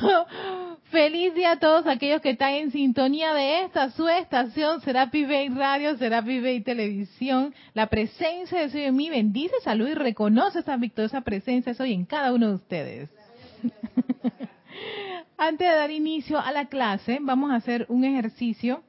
Feliz día a todos aquellos que están en sintonía de esta su estación, Serapi Bay Radio, Serapi Bay Televisión. La presencia de Soy en mí bendice, salud y reconoce esa victoriosa presencia Soy en cada uno de ustedes. Antes de dar inicio a la clase, vamos a hacer un ejercicio.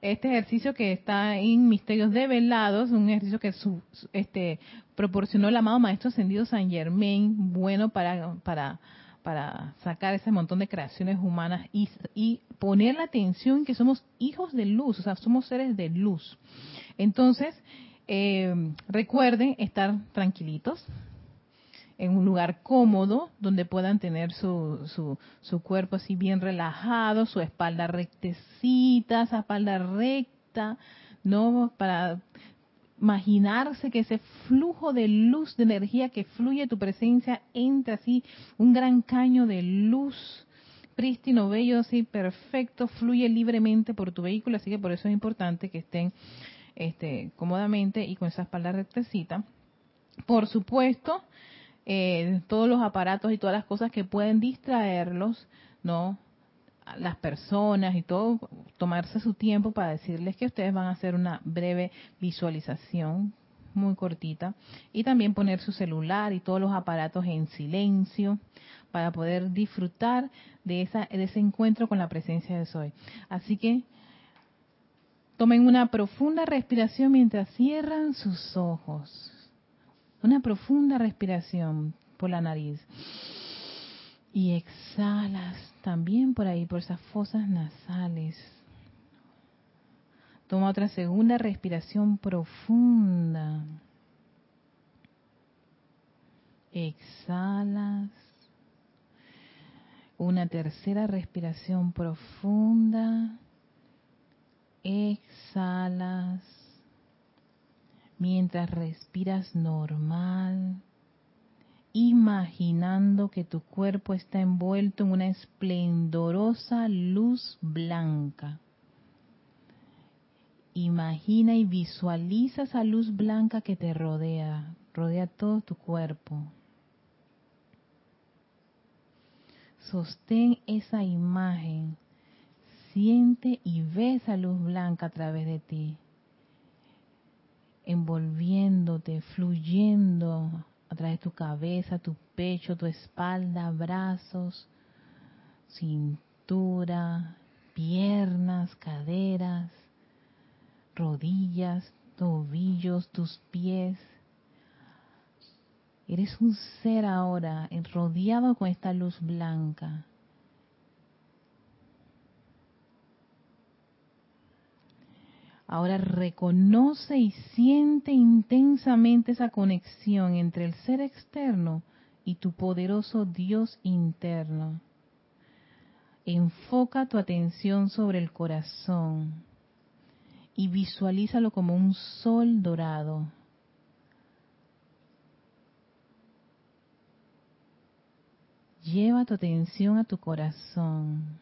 Este ejercicio que está en Misterios Develados, un ejercicio que su, este, proporcionó el amado Maestro Ascendido San Germain, bueno para, para sacar ese montón de creaciones humanas y, y poner la atención que somos hijos de luz, o sea, somos seres de luz. Entonces, eh, recuerden estar tranquilitos, en un lugar cómodo donde puedan tener su, su, su cuerpo así bien relajado, su espalda rectecita, esa espalda recta, ¿no? Para imaginarse que ese flujo de luz, de energía que fluye tu presencia, entra así, un gran caño de luz prístino, bello, así, perfecto, fluye libremente por tu vehículo, así que por eso es importante que estén este, cómodamente y con esa espalda rectecita. Por supuesto, eh, todos los aparatos y todas las cosas que pueden distraerlos, ¿no? Las personas y todo, tomarse su tiempo para decirles que ustedes van a hacer una breve visualización muy cortita y también poner su celular y todos los aparatos en silencio para poder disfrutar de, esa, de ese encuentro con la presencia de Soy. Así que tomen una profunda respiración mientras cierran sus ojos. Una profunda respiración por la nariz. Y exhalas también por ahí, por esas fosas nasales. Toma otra segunda respiración profunda. Exhalas. Una tercera respiración profunda. Exhalas mientras respiras normal, imaginando que tu cuerpo está envuelto en una esplendorosa luz blanca. Imagina y visualiza esa luz blanca que te rodea, rodea todo tu cuerpo. Sostén esa imagen, siente y ve esa luz blanca a través de ti envolviéndote, fluyendo a través de tu cabeza, tu pecho, tu espalda, brazos, cintura, piernas, caderas, rodillas, tobillos, tus pies. Eres un ser ahora rodeado con esta luz blanca. Ahora reconoce y siente intensamente esa conexión entre el ser externo y tu poderoso Dios interno. Enfoca tu atención sobre el corazón y visualízalo como un sol dorado. Lleva tu atención a tu corazón.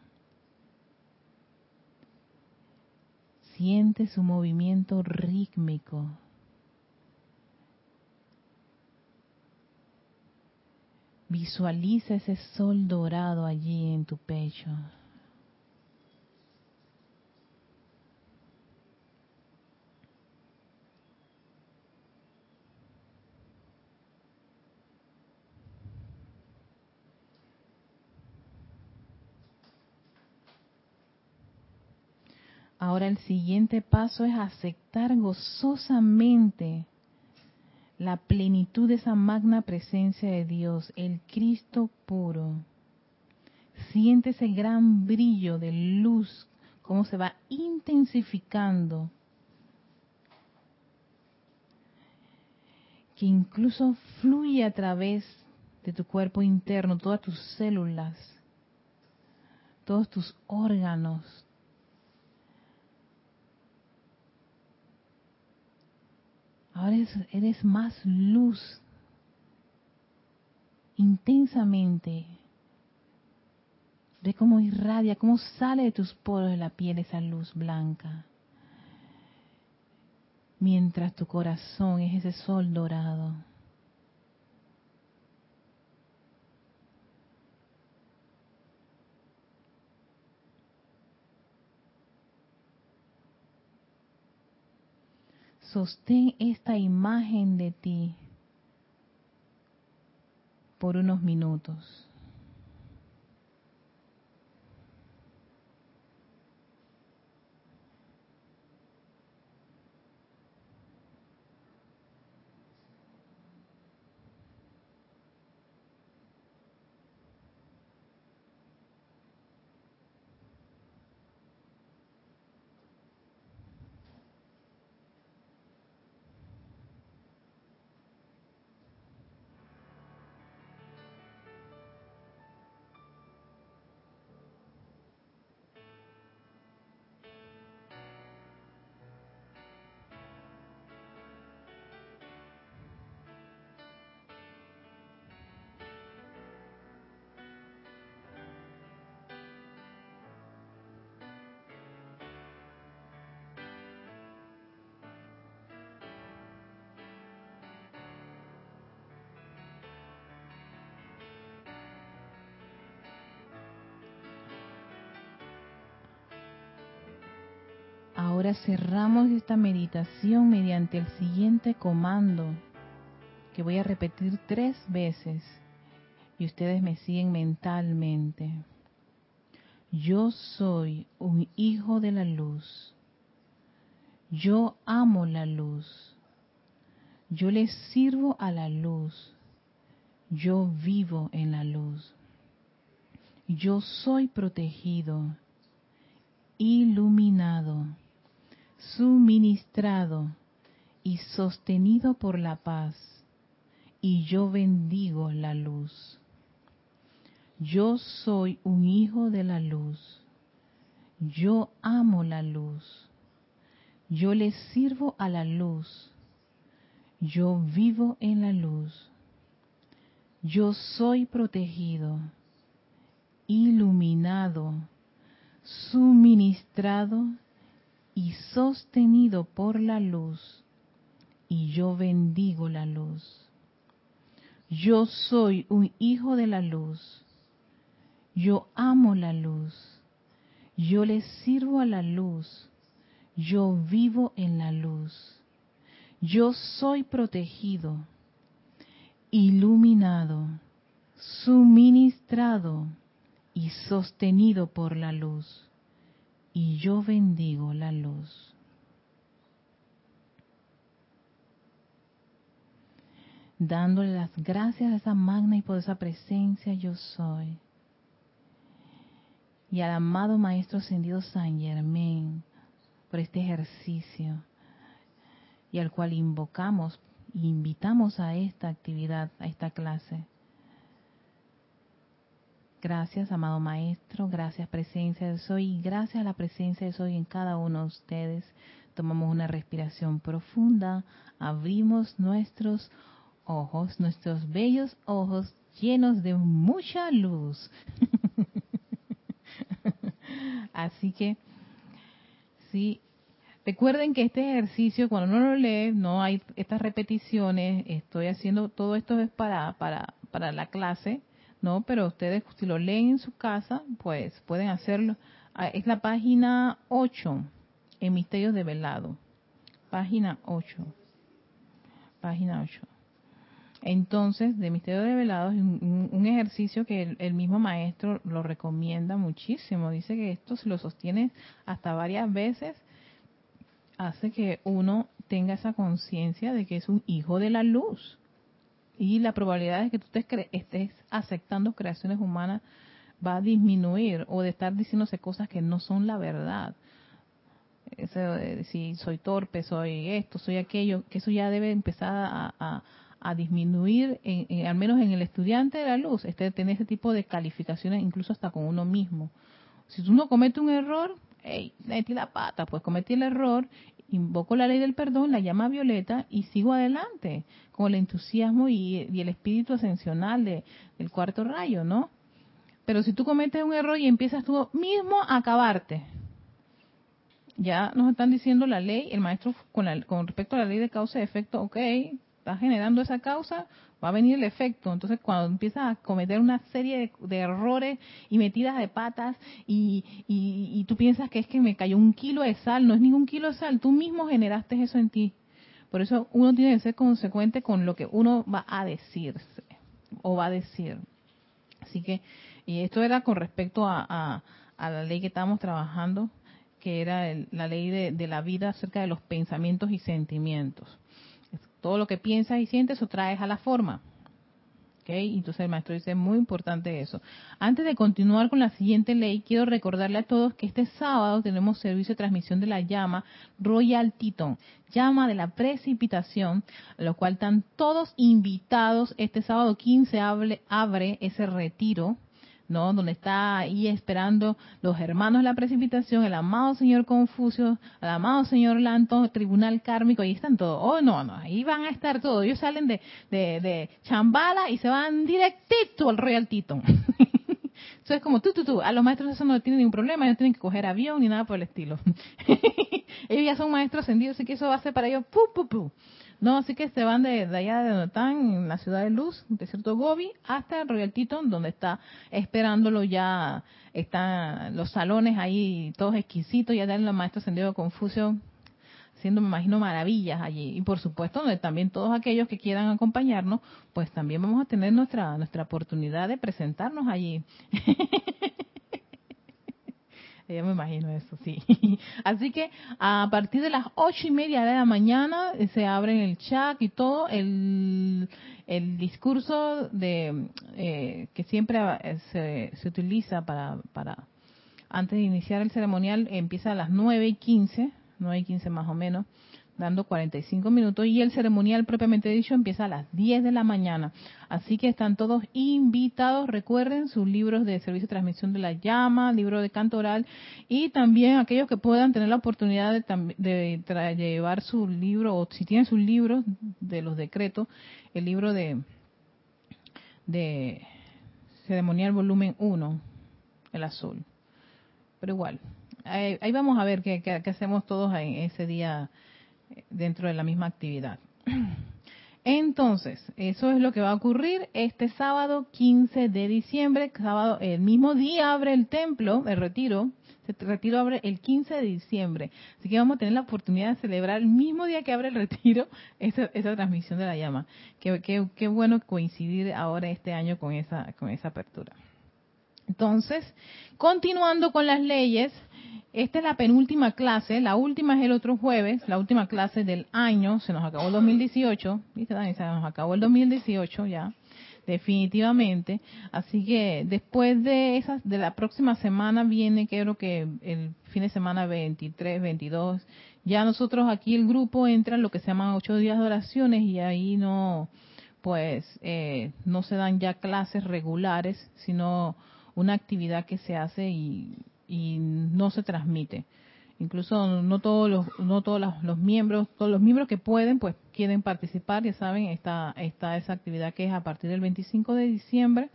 Siente su movimiento rítmico. Visualiza ese sol dorado allí en tu pecho. Ahora el siguiente paso es aceptar gozosamente la plenitud de esa magna presencia de Dios, el Cristo puro. Siente ese gran brillo de luz, cómo se va intensificando, que incluso fluye a través de tu cuerpo interno, todas tus células, todos tus órganos, Ahora eres, más luz, intensamente. Ve cómo irradia, cómo sale de tus poros de la piel esa luz blanca. Mientras tu corazón es ese sol dorado. Sostén esta imagen de ti por unos minutos. Ahora cerramos esta meditación mediante el siguiente comando que voy a repetir tres veces y ustedes me siguen mentalmente. Yo soy un hijo de la luz. Yo amo la luz. Yo le sirvo a la luz. Yo vivo en la luz. Yo soy protegido, iluminado suministrado y sostenido por la paz, y yo bendigo la luz. Yo soy un hijo de la luz. Yo amo la luz. Yo le sirvo a la luz. Yo vivo en la luz. Yo soy protegido, iluminado, suministrado y sostenido por la luz, y yo bendigo la luz. Yo soy un hijo de la luz. Yo amo la luz. Yo le sirvo a la luz. Yo vivo en la luz. Yo soy protegido, iluminado, suministrado y sostenido por la luz y yo bendigo la luz. Dándole las gracias a esa magna y poderosa presencia yo soy. Y al amado Maestro Ascendido San Germán por este ejercicio y al cual invocamos invitamos a esta actividad, a esta clase Gracias, amado Maestro, gracias presencia de Soy. Gracias a la presencia de Soy en cada uno de ustedes. Tomamos una respiración profunda, abrimos nuestros ojos, nuestros bellos ojos llenos de mucha luz. Así que, sí, recuerden que este ejercicio, cuando uno lo lee, no hay estas repeticiones, estoy haciendo, todo esto es para, para, para la clase, ¿no? Pero ustedes si lo leen en su casa, pues pueden hacerlo. Ah, es la página 8 en Misterios de Velado. Página 8. Página 8. Entonces, de Misterios de Velado es un, ejercicio que el, mismo maestro lo recomienda muchísimo. Dice que esto se lo sostiene hasta varias veces, hace que uno tenga esa conciencia de que es un hijo de la luz y la probabilidad de que tú estés, aceptando creaciones humanas va a disminuir o de estar diciéndose cosas que no son la verdad. si soy torpe, soy esto, soy aquello, que eso ya debe empezar a, disminuir, al menos en el estudiante de la luz, este, tener ese tipo de calificaciones incluso hasta con uno mismo. Si uno comete un error, hey, metí la pata, pues cometí el error invoco la ley del perdón, la llama violeta y sigo adelante con el entusiasmo y, el espíritu ascensional de, del cuarto rayo, ¿no? Pero si tú cometes un error y empiezas tú mismo a acabarte, ya nos están diciendo la ley, el maestro con, con respecto a la ley de causa y efecto, ok, está generando esa causa, va a venir el efecto. Entonces, cuando empiezas a cometer una serie de, errores y metidas de patas y, y, tú piensas que es que me cayó un kilo de sal, no es ningún kilo de sal, tú mismo generaste eso en ti. Por eso uno tiene que ser consecuente con lo que uno va a decirse o va a decir. Así que, y esto era con respecto a, la ley que estábamos trabajando, que era la ley de, la vida acerca de los pensamientos y sentimientos. Todo lo que piensas y sientes, eso traes a la forma. Entonces el maestro dice, muy importante eso. Antes de continuar con la siguiente ley, quiero recordarle a todos que este sábado tenemos servicio de transmisión de la llama Royal Titon, llama de la precipitación, a lo cual están todos invitados. Este sábado 15 abre ese retiro ¿no? Donde está ahí esperando los hermanos de la precipitación, el amado señor Confucio, el amado señor Lanto, tribunal kármico, ahí están todos. Oh, no, no, ahí van a estar todos. Ellos salen de, de, de Chambala y se van directito al Royal Tito. Eso es como tú, tú, tú. A los maestros eso no tienen ningún problema, no tienen que coger avión ni nada por el estilo. ellos ya son maestros ascendidos, así que eso va a ser para ellos pu, pu, pu. No, así que se van de, allá de donde están, en la ciudad de Luz, de cierto Gobi, hasta el Royal Teton, donde está esperándolo ya, están los salones ahí todos exquisitos, ya dan los maestros ascendidos de Confucio haciendo, me imagino, maravillas allí. Y por supuesto, donde también todos aquellos que quieran acompañarnos, pues también vamos a tener nuestra, nuestra oportunidad de presentarnos allí. Ya me imagino eso, sí. Así que a partir de las ocho y media de la mañana eh, se abre el chat y todo el, el discurso de eh, que siempre eh, se, se utiliza para, para antes de iniciar el ceremonial empieza a las nueve y quince, nueve y quince más o menos dando 45 minutos y el ceremonial propiamente dicho empieza a las 10 de la mañana. Así que están todos invitados, recuerden sus libros de servicio de transmisión de la llama, libro de canto oral y también aquellos que puedan tener la oportunidad de, llevar su libro o si tienen sus libros de los decretos, el libro de, de ceremonial volumen 1, el azul. Pero igual, ahí, vamos a ver qué, qué hacemos todos en ese día dentro de la misma actividad. Entonces, eso es lo que va a ocurrir este sábado 15 de diciembre, sábado, el mismo día abre el templo, el retiro, el retiro abre el 15 de diciembre, así que vamos a tener la oportunidad de celebrar el mismo día que abre el retiro esa, transmisión de la llama. Qué bueno coincidir ahora este año con esa, con esa apertura. Entonces, continuando con las leyes, esta es la penúltima clase, la última es el otro jueves, la última clase del año, se nos acabó el 2018, ¿viste Dani? Se nos acabó el 2018 ya, definitivamente. Así que después de esas, de la próxima semana viene, creo que el fin de semana 23, 22, ya nosotros aquí el grupo entra en lo que se llaman ocho días de oraciones y ahí no, pues, eh, no se dan ya clases regulares, sino una actividad que se hace y y no se transmite. Incluso no todos los no todos los, miembros, todos los miembros que pueden pues quieren participar, ya saben, está está esa actividad que es a partir del 25 de diciembre.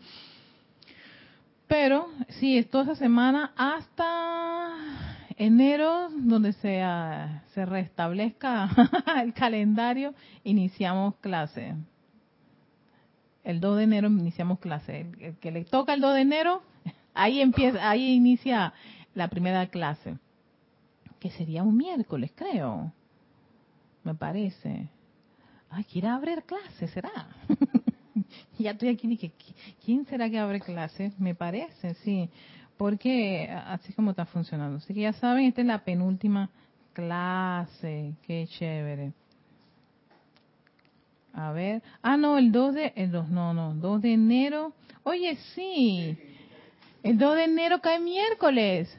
Pero sí, es toda esa semana hasta enero, donde se, se restablezca el calendario, iniciamos clase. El 2 de enero iniciamos clase. el que le toca el 2 de enero, Ahí empieza, ahí inicia la primera clase, que sería un miércoles, creo. Me parece. Ay, quiere abrir clase, será. ya estoy aquí dije, ¿quién será que abre clase? Me parece, sí. Porque así como está funcionando. Así que ya saben, esta es la penúltima clase. Qué chévere. A ver. Ah, no, el 2 de... El 2, no, no, 2 de enero. Oye, sí. El 2 de enero cae miércoles.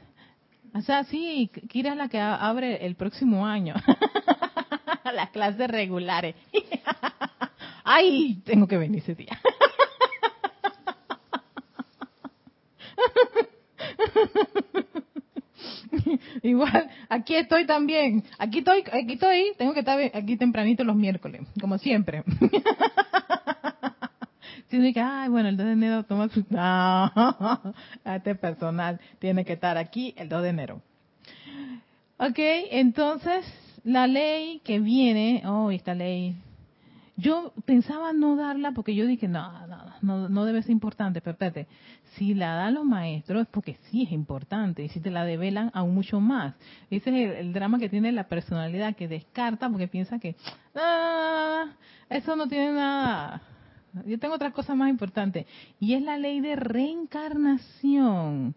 O sea, sí, Kira es la que abre el próximo año. Las clases regulares. Ay, tengo que venir ese día. Igual, aquí estoy también. Aquí estoy, aquí estoy, tengo que estar aquí tempranito los miércoles, como siempre. Si que, ay, bueno, el 2 de enero toma su... No, este personal tiene que estar aquí el 2 de enero. Ok, entonces la ley que viene, oh, esta ley, yo pensaba no darla porque yo dije, no, no, no, no debe ser importante, pero espérate, si la dan los maestros es porque sí es importante, y si te la develan aún mucho más. Ese es el, drama que tiene la personalidad, que descarta porque piensa que, ah, eso no tiene nada, yo tengo otra cosa más importante, y es la ley de reencarnación.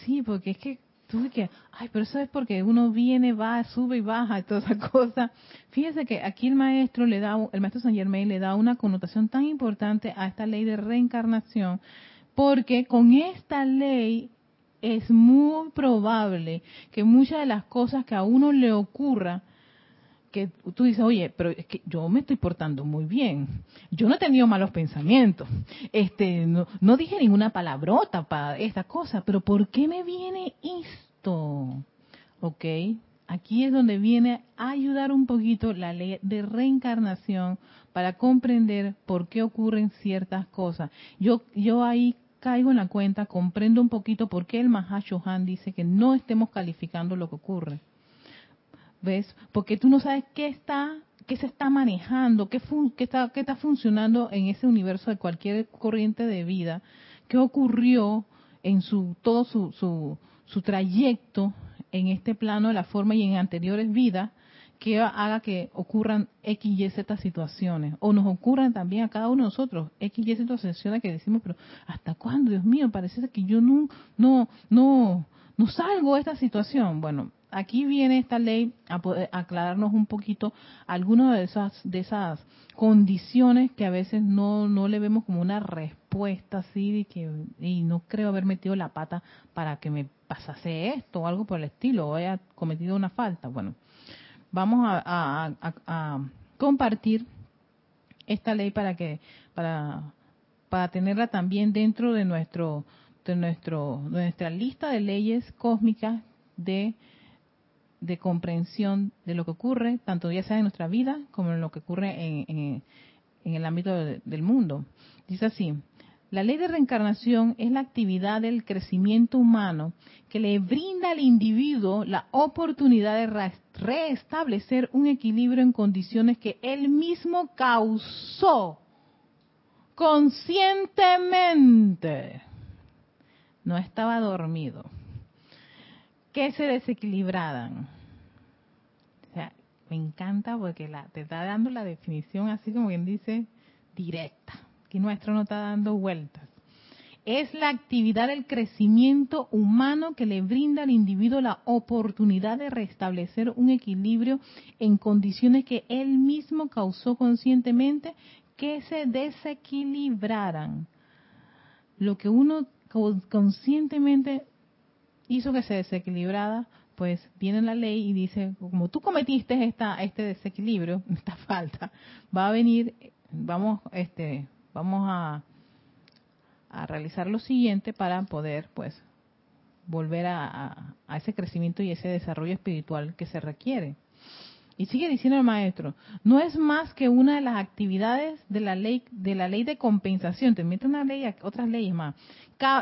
Sí, porque es que tú que, ay, pero eso es porque uno viene, va, sube y baja y toda esa cosa. Fíjese que aquí el maestro le da, el maestro San Germain le da una connotación tan importante a esta ley de reencarnación, porque con esta ley es muy probable que muchas de las cosas que a uno le ocurra, que tú dices, oye, pero es que yo me estoy portando muy bien. Yo no he tenido malos pensamientos. Este, no, no dije ninguna palabrota para esta cosa, pero ¿por qué me viene esto? ¿Ok? Aquí es donde viene a ayudar un poquito la ley de reencarnación para comprender por qué ocurren ciertas cosas. Yo, yo ahí caigo en la cuenta, comprendo un poquito por qué el Mahashohan dice que no estemos calificando lo que ocurre ¿Ves? Porque tú no sabes qué está qué se está manejando, qué, qué, está, qué está funcionando en ese universo de cualquier corriente de vida, qué ocurrió en su todo su, su, su trayecto en este plano de la forma y en anteriores vidas que haga que ocurran X, Y, Z situaciones. O nos ocurran también a cada uno de nosotros X, Y situaciones que decimos, pero ¿hasta cuándo, Dios mío? Parece que yo no, no, no, no salgo de esta situación. Bueno, aquí viene esta ley a poder aclararnos un poquito algunas de esas de esas condiciones que a veces no no le vemos como una respuesta así y que y no creo haber metido la pata para que me pasase esto o algo por el estilo o haya cometido una falta bueno vamos a, a compartir esta ley para que para para tenerla también dentro de nuestro de nuestro nuestra lista de leyes cósmicas de de comprensión de lo que ocurre, tanto ya sea en nuestra vida como en lo que ocurre en, el ámbito del mundo. Dice así, la ley de reencarnación es la actividad del crecimiento humano que le brinda al individuo la oportunidad de restablecer un equilibrio en condiciones que él mismo causó conscientemente. No estaba dormido que se desequilibraran. O sea, me encanta porque la, te está dando la definición así como quien dice directa, que nuestro no está dando vueltas. Es la actividad del crecimiento humano que le brinda al individuo la oportunidad de restablecer un equilibrio en condiciones que él mismo causó conscientemente que se desequilibraran. Lo que uno conscientemente hizo que se desequilibrara, pues viene la ley y dice, como tú cometiste esta, este desequilibrio, esta falta, va a venir, vamos, este, vamos a, a realizar lo siguiente para poder, pues, volver a, a, ese crecimiento y ese desarrollo espiritual que se requiere. Y sigue diciendo el maestro, no es más que una de las actividades de la ley de la ley de compensación, te mete una ley, otras leyes más,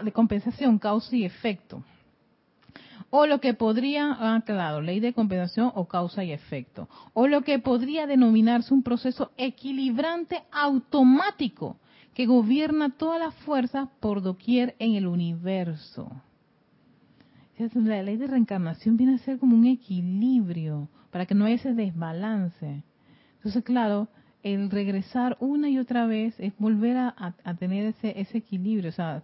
de compensación, causa y efecto o lo que podría, ah, claro, ley de compensación o causa y efecto, o lo que podría denominarse un proceso equilibrante automático que gobierna todas las fuerzas por doquier en el universo. La ley de reencarnación viene a ser como un equilibrio para que no haya ese desbalance. Entonces, claro, el regresar una y otra vez es volver a, a tener ese, ese equilibrio. O sea,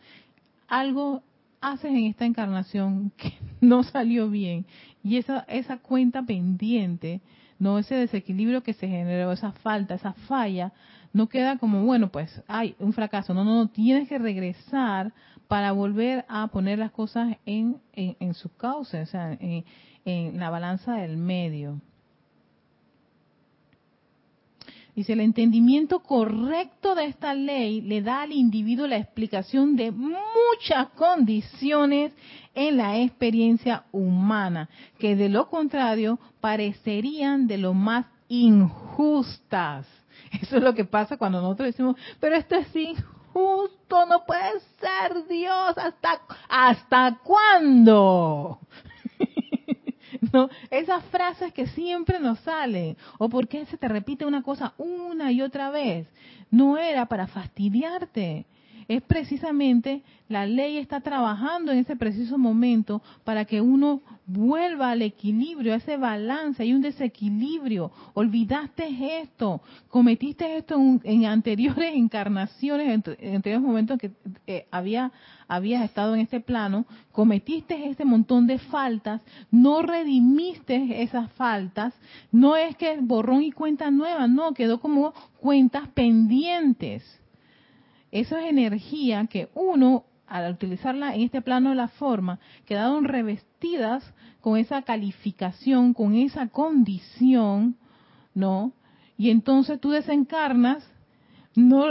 algo haces en esta encarnación que no salió bien y esa esa cuenta pendiente, no ese desequilibrio que se generó, esa falta, esa falla, no queda como bueno, pues hay un fracaso, no, no, no, tienes que regresar para volver a poner las cosas en, en, su causa, o sea, en la balanza del medio. Dice, el entendimiento correcto de esta ley le da al individuo la explicación de muchas condiciones en la experiencia humana, que de lo contrario parecerían de lo más injustas. Eso es lo que pasa cuando nosotros decimos, pero esto es injusto, no puede ser Dios, ¿hasta, hasta cuándo? ¿no? Esas frases que siempre nos salen. O por qué se te repite una cosa una y otra vez. No era para fastidiarte es precisamente la ley está trabajando en ese preciso momento para que uno vuelva al equilibrio, a ese balance, hay un desequilibrio, olvidaste esto, cometiste esto en, anteriores encarnaciones, en, anteriores momentos que eh, había habías estado en este plano, cometiste ese montón de faltas, no redimiste esas faltas, no es que borrón y cuenta nueva, no, quedó como cuentas pendientes esa es energía que uno, al utilizarla en este plano de la forma, quedaron revestidas con esa calificación, con esa condición, ¿no? Y entonces tú desencarnas, no,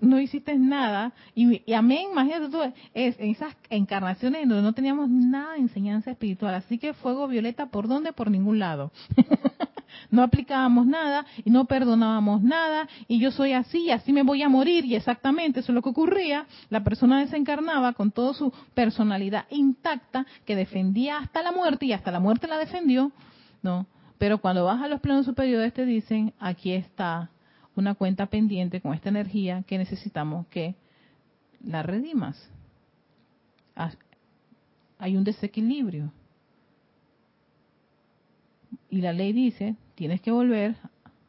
no, hiciste nada, y, y, amén, imagínate tú, es, en esas encarnaciones donde no teníamos nada de enseñanza espiritual, así que fuego violeta, ¿por dónde? Por ningún lado. no aplicábamos nada y no perdonábamos nada y yo soy así y así me voy a morir y exactamente eso es lo que ocurría. La persona desencarnaba con toda su personalidad intacta que defendía hasta la muerte y hasta la muerte la defendió, ¿no? Pero cuando vas a los planos superiores te dicen, aquí está una cuenta pendiente con esta energía que necesitamos que la redimas. Hay un desequilibrio. Y la ley dice, tienes que volver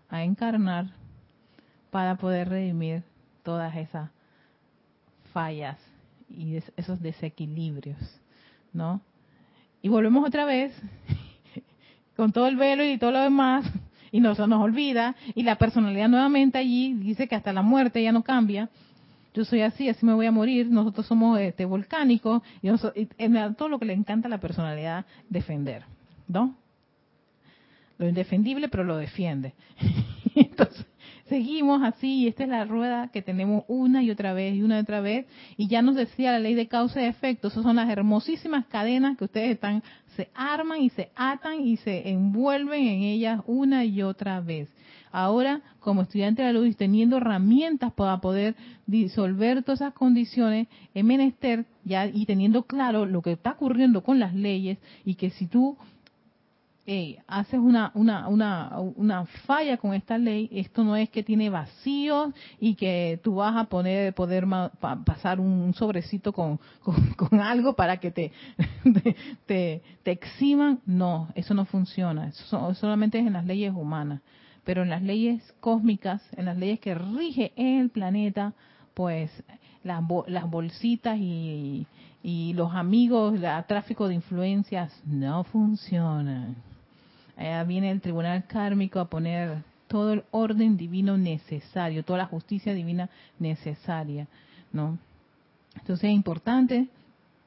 a encarnar para poder redimir todas esas fallas y esos desequilibrios, ¿no? Y volvemos otra vez con todo el velo y todo lo demás y no se nos olvida y la personalidad nuevamente allí dice que hasta la muerte ya no cambia. Yo soy así, así me voy a morir. Nosotros somos este, volcánicos y, todo lo que le encanta a la personalidad defender, ¿no? Lo indefendible, pero lo defiende. Entonces, seguimos así y esta es la rueda que tenemos una y otra vez y una y otra vez. Y ya nos decía la ley de causa y efecto, esas son las hermosísimas cadenas que ustedes están, se arman y se atan y se envuelven en ellas una y otra vez. Ahora, como estudiante de la luz, teniendo herramientas para poder disolver todas esas condiciones, en menester ya y teniendo claro lo que está ocurriendo con las leyes y que si tú haces una, una, una, una falla con esta ley, esto no es que tiene vacíos y que tú vas a poner, poder pasar un sobrecito con, con, algo para que te, te, te, eximan. No, eso no funciona. Eso solamente es en las leyes humanas. Pero en las leyes cósmicas, en las leyes que rige el planeta, pues las, las bolsitas y, y los amigos, el tráfico de influencias no funcionan. Allá viene el tribunal kármico a poner todo el orden divino necesario, toda la justicia divina necesaria, ¿no? Entonces es importante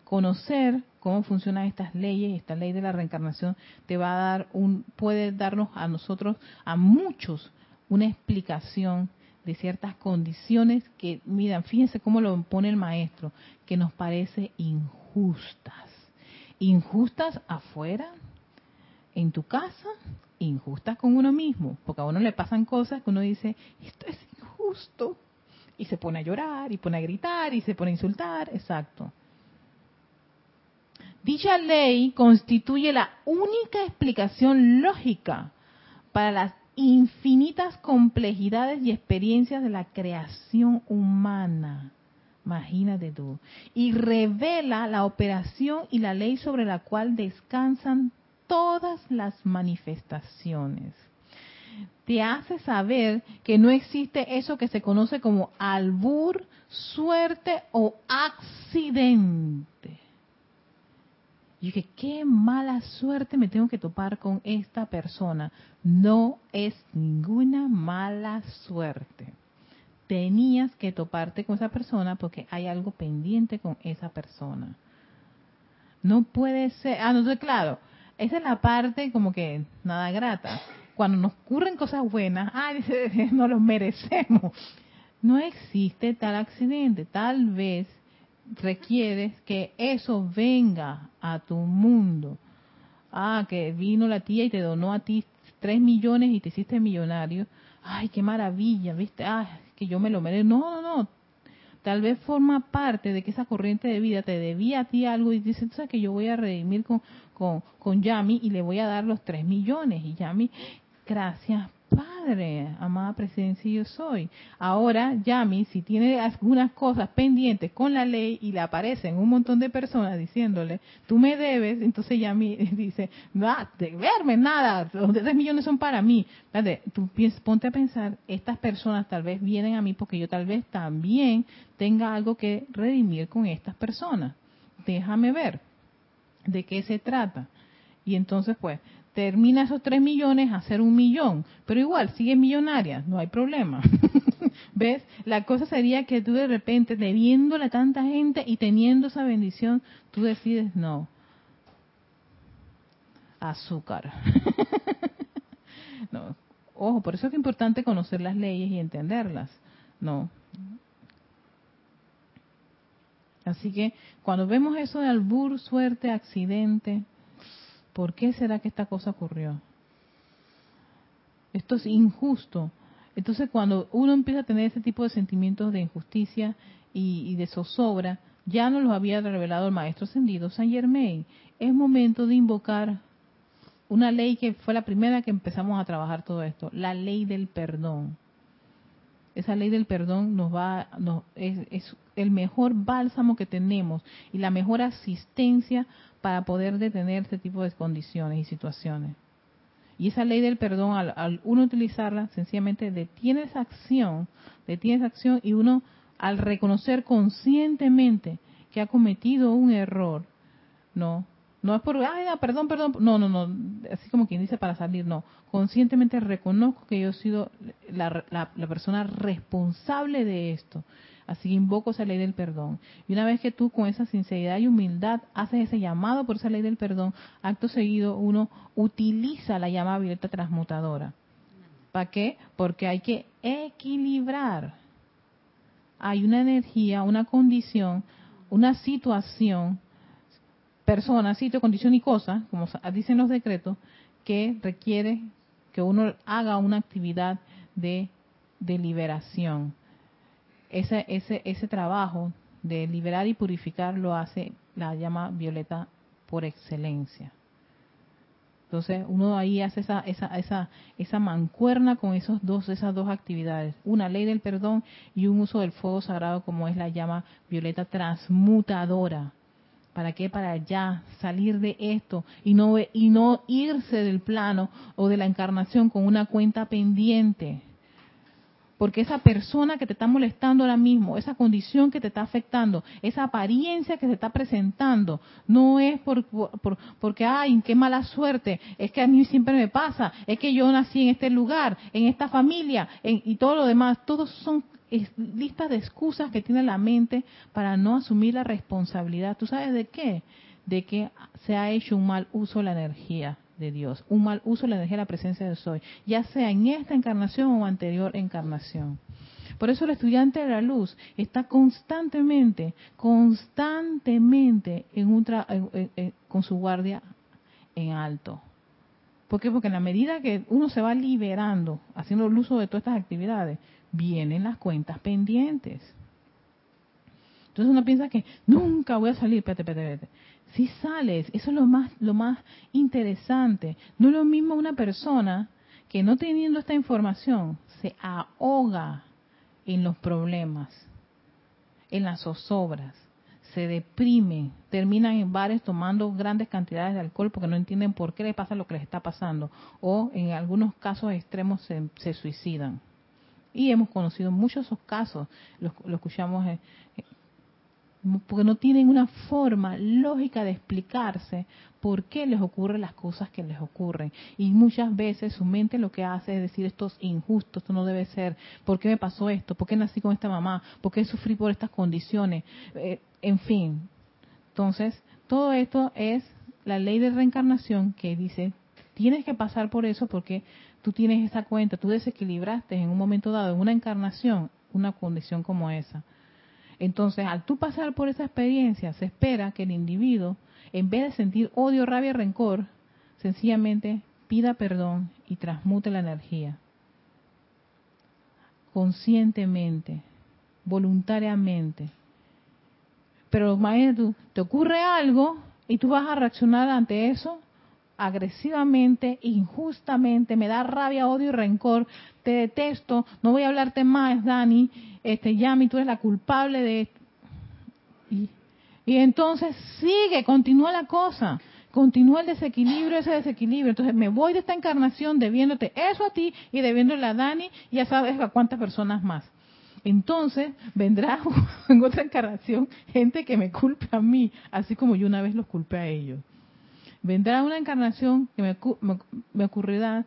conocer cómo funcionan estas leyes, esta ley de la reencarnación te va a dar un, puede darnos a nosotros, a muchos, una explicación de ciertas condiciones que, miren, fíjense cómo lo pone el maestro, que nos parece injustas. Injustas afuera, en tu casa injustas con uno mismo, porque a uno le pasan cosas que uno dice, esto es injusto, y se pone a llorar, y pone a gritar, y se pone a insultar, exacto. Dicha ley constituye la única explicación lógica para las infinitas complejidades y experiencias de la creación humana. Imagínate tú. Y revela la operación y la ley sobre la cual descansan todas las manifestaciones. Te hace saber que no existe eso que se conoce como albur, suerte o accidente. Y dije, qué mala suerte me tengo que topar con esta persona. No es ninguna mala suerte. Tenías que toparte con esa persona porque hay algo pendiente con esa persona. No puede ser, ah, no, claro, esa es la parte como que nada grata. Cuando nos ocurren cosas buenas, ay, no los merecemos. No existe tal accidente. Tal vez requieres que eso venga a tu mundo. Ah, que vino la tía y te donó a ti tres millones y te hiciste millonario. Ay, qué maravilla, ¿viste? Ay, que yo me lo merezco. No, no, no. Tal vez forma parte de que esa corriente de vida te debía a ti algo y dices, sabes que yo voy a redimir con, con, con Yami y le voy a dar los 3 millones. Y Yami, gracias Padre, amada presencia yo soy. Ahora, Yami, si tiene algunas cosas pendientes con la ley y le aparecen un montón de personas diciéndole, tú me debes, entonces Yami dice, no, verme nada, los 3 millones son para mí. Tú ponte a pensar, estas personas tal vez vienen a mí porque yo tal vez también tenga algo que redimir con estas personas. Déjame ver de qué se trata. Y entonces, pues, termina esos 3 millones a hacer un millón, pero igual sigue millonaria, no hay problema. ¿Ves? La cosa sería que tú de repente, debiéndole a tanta gente y teniendo esa bendición, tú decides no. Azúcar. no. Ojo, por eso es importante conocer las leyes y entenderlas. No. Así que cuando vemos eso de albur, suerte, accidente, ¿Por qué será que esta cosa ocurrió? Esto es injusto. Entonces cuando uno empieza a tener ese tipo de sentimientos de injusticia y, de zozobra, ya nos lo había revelado el maestro ascendido San Germain. Es momento de invocar una ley que fue la primera que empezamos a trabajar todo esto, la ley del perdón. Esa ley del perdón nos va, es, es el mejor bálsamo que tenemos y la mejor asistencia para poder detener este tipo de condiciones y situaciones. Y esa ley del perdón, al, uno utilizarla, sencillamente detiene esa acción, detiene esa acción y uno, al reconocer conscientemente que ha cometido un error, no, no es por, ay, perdón, perdón, no, no, no, así como quien dice para salir, no, conscientemente reconozco que yo he sido la, la persona responsable de esto Así que invoco esa ley del perdón. Y una vez que tú con esa sinceridad y humildad haces ese llamado por esa ley del perdón, acto seguido uno utiliza la llama violeta transmutadora. ¿Para qué? Porque hay que equilibrar. Hay una energía, una condición, una situación, persona, sitio, condición y cosa, como dicen los decretos, que requiere que uno haga una actividad de, liberación ese, ese, ese trabajo de liberar y purificar lo hace la llama violeta por excelencia. Entonces uno ahí hace esa, esa, esa, esa mancuerna con esos dos, esas dos actividades, una ley del perdón y un uso del fuego sagrado como es la llama violeta transmutadora. ¿Para qué? Para ya salir de esto y no, y no irse del plano o de la encarnación con una cuenta pendiente porque esa persona que te está molestando ahora mismo, esa condición que te está afectando, esa apariencia que se está presentando, no es por, porque, ay, qué mala suerte, es que a mí siempre me pasa, es que yo nací en este lugar, en esta familia, y todo lo demás, todos son listas de excusas que tiene la mente para no asumir la responsabilidad. ¿Tú sabes de qué? De que se ha hecho un mal uso de la energía de Dios, un mal uso de la energía de la presencia de Soy, ya sea en esta encarnación o anterior encarnación. Por eso el estudiante de la luz está constantemente, constantemente en un con su guardia en alto. ¿Por qué? Porque en la medida que uno se va liberando, haciendo el uso de todas estas actividades, vienen las cuentas pendientes. Entonces uno piensa que nunca voy a salir, espérate, espérate, espérate si sales, eso es lo más, lo más interesante. No es lo mismo una persona que no teniendo esta información se ahoga en los problemas, en las zozobras, se deprimen, terminan en bares tomando grandes cantidades de alcohol porque no entienden por qué les pasa lo que les está pasando, o en algunos casos extremos se suicidan. Y hemos conocido muchos esos casos, los, lo escuchamos en, porque no tienen una forma lógica de explicarse por qué les ocurren las cosas que les ocurren. Y muchas veces su mente lo que hace es decir esto es injusto, esto no debe ser, ¿por qué me pasó esto? ¿Por qué nací con esta mamá? ¿Por qué sufrí por estas condiciones? Eh, en fin. Entonces, todo esto es la ley de reencarnación que dice, tienes que pasar por eso porque tú tienes esa cuenta, tú desequilibraste en un momento dado, en una encarnación, una condición como esa. Entonces, al tú pasar por esa experiencia, se espera que el individuo, en vez de sentir odio, rabia, rencor, sencillamente pida perdón y transmute la energía. Conscientemente. voluntariamente. Pero imagínate te ocurre algo y tú vas a reaccionar ante eso agresivamente, injustamente, me da rabia, odio y rencor, te detesto, no voy a hablarte más, Dani, este Yami, tú eres la culpable de esto. Y, y entonces sigue, continúa la cosa, continúa el desequilibrio, ese desequilibrio. Entonces me voy de esta encarnación debiéndote eso a ti y debiéndole a Dani y ya sabes a cuántas personas más. Entonces vendrá en otra encarnación gente que me culpe a mí, así como yo una vez los culpé a ellos vendrá una encarnación que me, ocurrirá,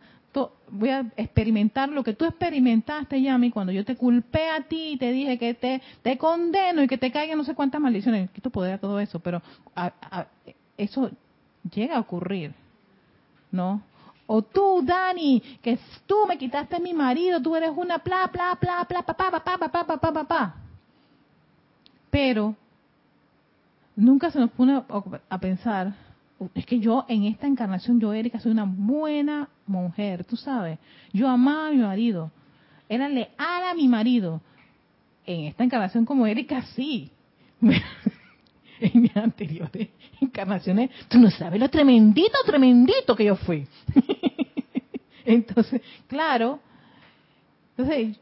voy a experimentar lo que tú experimentaste, Yami, cuando yo te culpé a ti y te dije que te, condeno y que te caigan no sé cuántas maldiciones, quito poder a todo eso, pero eso llega a ocurrir, ¿no? O tú, Dani, que tú me quitaste a mi marido, tú eres una bla, bla, bla, pa, pa, pa, pa, pa, pa, pa, pa, pa. Pero nunca se nos pone a pensar es que yo en esta encarnación, yo Erika, soy una buena mujer, tú sabes. Yo amaba a mi marido, era leal a mi marido. En esta encarnación como Erika, sí. en mis anteriores encarnaciones, tú no sabes lo tremendito, tremendito que yo fui. entonces, claro, entonces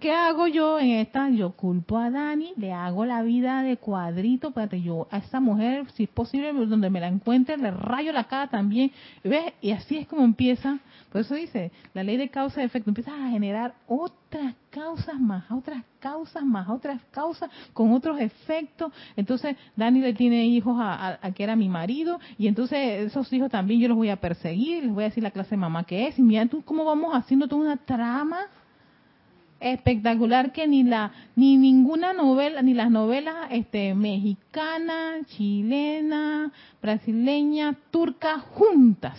¿Qué hago yo en esta? Yo culpo a Dani, le hago la vida de cuadrito para yo a esta mujer, si es posible, donde me la encuentre, le rayo la cara también. ¿Ves? Y así es como empieza. Por eso dice, la ley de causa y efecto empieza a generar otras causas más, otras causas más, otras causas con otros efectos. Entonces, Dani le tiene hijos a, que era mi marido, y entonces esos hijos también yo los voy a perseguir, les voy a decir la clase de mamá que es. Y mira tú cómo vamos haciendo toda una trama espectacular que ni la ni ninguna novela ni las novelas este mexicana chilena brasileña turca juntas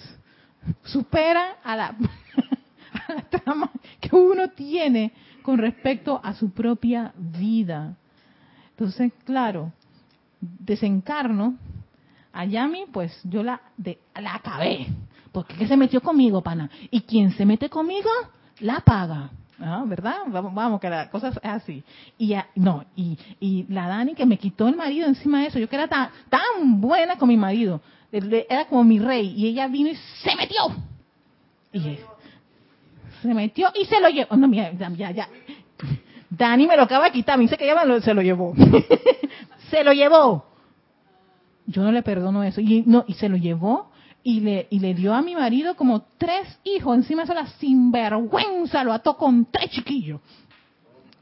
superan a la, a la trama que uno tiene con respecto a su propia vida. Entonces claro desencarno a Yami pues yo la de, la acabé porque ¿qué se metió conmigo pana y quien se mete conmigo la paga ¿Ah, ¿verdad? Vamos, vamos, que la cosa es así. Y no, y, y la Dani que me quitó el marido encima de eso, yo que era tan, tan buena con mi marido, era como mi rey, y ella vino y se metió. Y se metió y se lo llevó. No, mira, ya, ya. Dani me lo acaba de quitar, me dice que ella se lo llevó. se lo llevó. Yo no le perdono eso. Y, no, y se lo llevó y le, y le dio a mi marido como tres hijos, encima de la sinvergüenza, lo ató con tres chiquillos.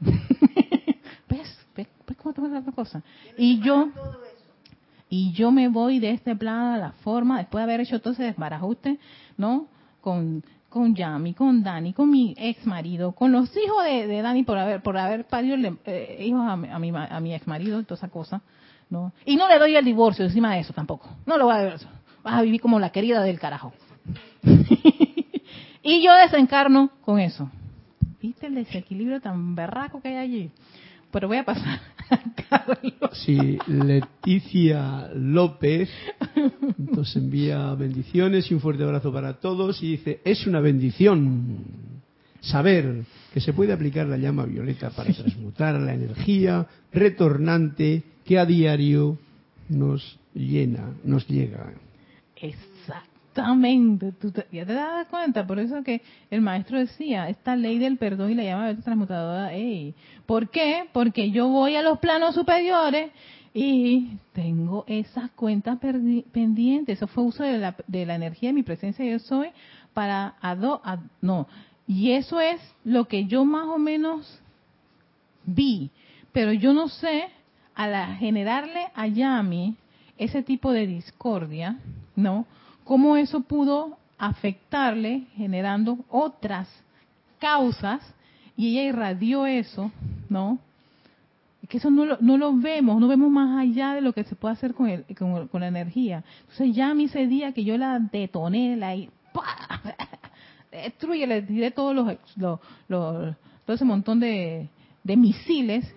¿Ves? ¿Ves? cómo te la cosa? Y yo, y yo me voy de este plan a la forma, después de haber hecho todo ese desbarajuste, ¿no? Con, con Yami, con Dani, con mi ex marido, con los hijos de, Dani por haber, por haber parido eh, hijos a, a, mi, a mi ex marido, toda esa cosa, ¿no? Y no le doy el divorcio encima de eso tampoco, no lo voy a ver vas a vivir como la querida del carajo. y yo desencarno con eso. ¿Viste el desequilibrio tan berraco que hay allí? Pero voy a pasar a Carlos. Sí, Leticia López nos envía bendiciones y un fuerte abrazo para todos y dice, es una bendición saber que se puede aplicar la llama violeta para transmutar la energía retornante que a diario nos llena, nos llega. Exactamente, tú ya te das cuenta, por eso que el maestro decía, esta ley del perdón y la llama transmutadora, ey, ¿por qué? Porque yo voy a los planos superiores y tengo esas cuentas pendientes, eso fue uso de la, de la energía de mi presencia yo soy para ado, no, y eso es lo que yo más o menos vi, pero yo no sé, al generarle a Yami ese tipo de discordia, ¿no? Cómo eso pudo afectarle generando otras causas y ella irradió eso, ¿no? Que eso no lo, no lo vemos, no vemos más allá de lo que se puede hacer con, el, con, la energía. Entonces ya a mí ese día que yo la detoné, la destruye, le tiré todos los, los, todo ese montón de, de misiles,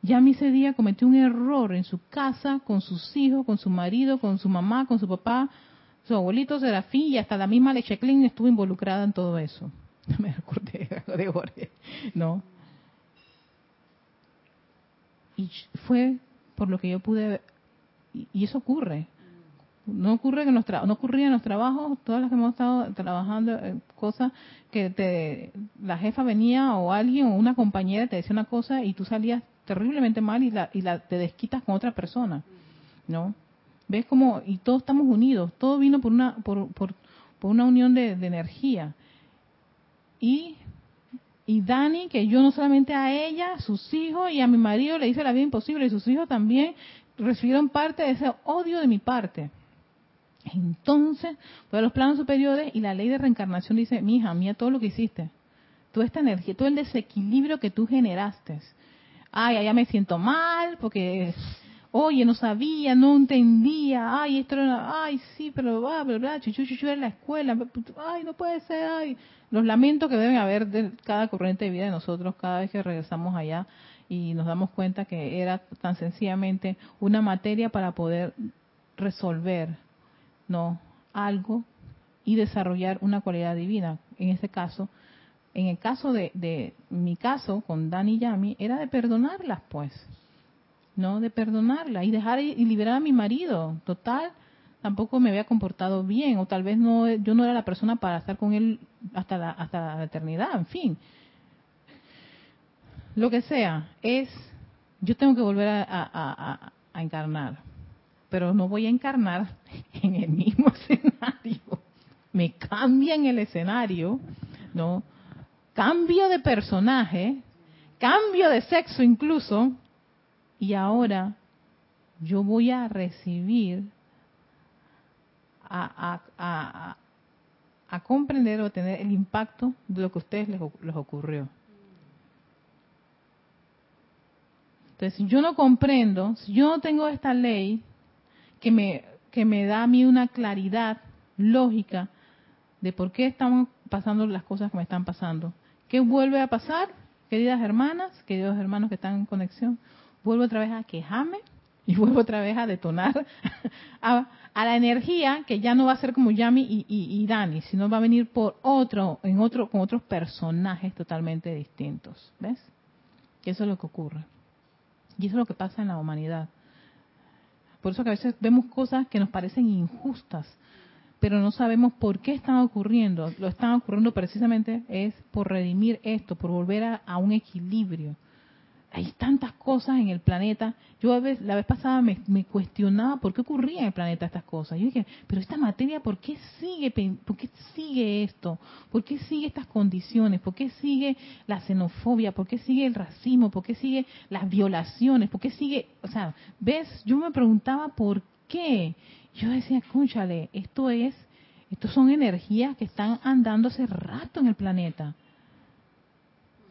ya ese día cometió un error en su casa, con sus hijos, con su marido, con su mamá, con su papá, su abuelito Serafín y hasta la misma Leche Klein estuvo involucrada en todo eso. Me acordé de Jorge, ¿no? Y fue por lo que yo pude y, y eso ocurre. No ocurre que no ocurría en los trabajos, todas las que hemos estado trabajando, cosas que te, la jefa venía o alguien o una compañera te decía una cosa y tú salías terriblemente mal y la, y la te desquitas con otra persona, ¿no? ¿Ves como y todos estamos unidos, todo vino por una por, por, por una unión de, de energía. Y y Dani, que yo no solamente a ella, sus hijos y a mi marido le hice la vida imposible, y sus hijos también recibieron parte de ese odio de mi parte. Entonces, fue los planos superiores y la ley de reencarnación dice, mija, mía, todo lo que hiciste, toda esta energía, todo el desequilibrio que tú generaste. Ay, allá me siento mal porque, oye, no sabía, no entendía, ay, esto era, ay, sí, pero, va, verdad, chuchu, chuchu, en la escuela, ay, no puede ser, ay. Los lamentos que deben haber de cada corriente de vida de nosotros cada vez que regresamos allá y nos damos cuenta que era tan sencillamente una materia para poder resolver no algo y desarrollar una cualidad divina. En este caso, en el caso de, de mi caso con Dani Yami, era de perdonarlas, pues, no de perdonarla y dejar y liberar a mi marido. Total, tampoco me había comportado bien o tal vez no, yo no era la persona para estar con él hasta la, hasta la eternidad, en fin. Lo que sea, es, yo tengo que volver a, a, a encarnar pero no voy a encarnar en el mismo escenario. Me cambian el escenario, ¿no? Cambio de personaje, cambio de sexo incluso, y ahora yo voy a recibir, a, a, a, comprender o tener el impacto de lo que a ustedes les, les ocurrió. Entonces, si yo no comprendo, si yo no tengo esta ley, que me, que me da a mí una claridad lógica de por qué están pasando las cosas que me están pasando. ¿Qué vuelve a pasar, queridas hermanas, queridos hermanos que están en conexión? Vuelvo otra vez a quejarme y vuelvo otra vez a detonar a, la energía que ya no va a ser como Yami y, y, Dani, sino va a venir por otro, en otro, con otros personajes totalmente distintos. ¿Ves? Y eso es lo que ocurre. Y eso es lo que pasa en la humanidad. Por eso que a veces vemos cosas que nos parecen injustas, pero no sabemos por qué están ocurriendo. Lo están ocurriendo precisamente es por redimir esto, por volver a un equilibrio hay tantas cosas en el planeta. Yo a veces, la vez pasada me, cuestionaba por qué ocurría en el planeta estas cosas. Yo dije, pero esta materia, ¿por qué sigue, por qué sigue esto? ¿Por qué sigue estas condiciones? ¿Por qué sigue la xenofobia? ¿Por qué sigue el racismo? ¿Por qué sigue las violaciones? ¿Por qué sigue, o sea, ves? Yo me preguntaba por qué. Yo decía, escúchale, esto es, estos son energías que están andando hace rato en el planeta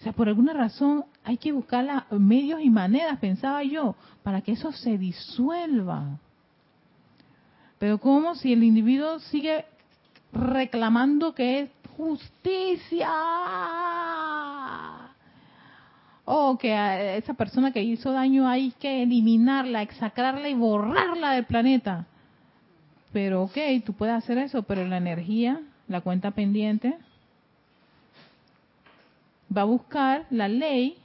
sea, por alguna razón hay que buscar medios y maneras, pensaba yo, para que eso se disuelva. Pero ¿cómo si el individuo sigue reclamando que es justicia? O que a esa persona que hizo daño hay que eliminarla, exacrarla y borrarla del planeta. Pero ok, tú puedes hacer eso, pero la energía, la cuenta pendiente, va a buscar la ley,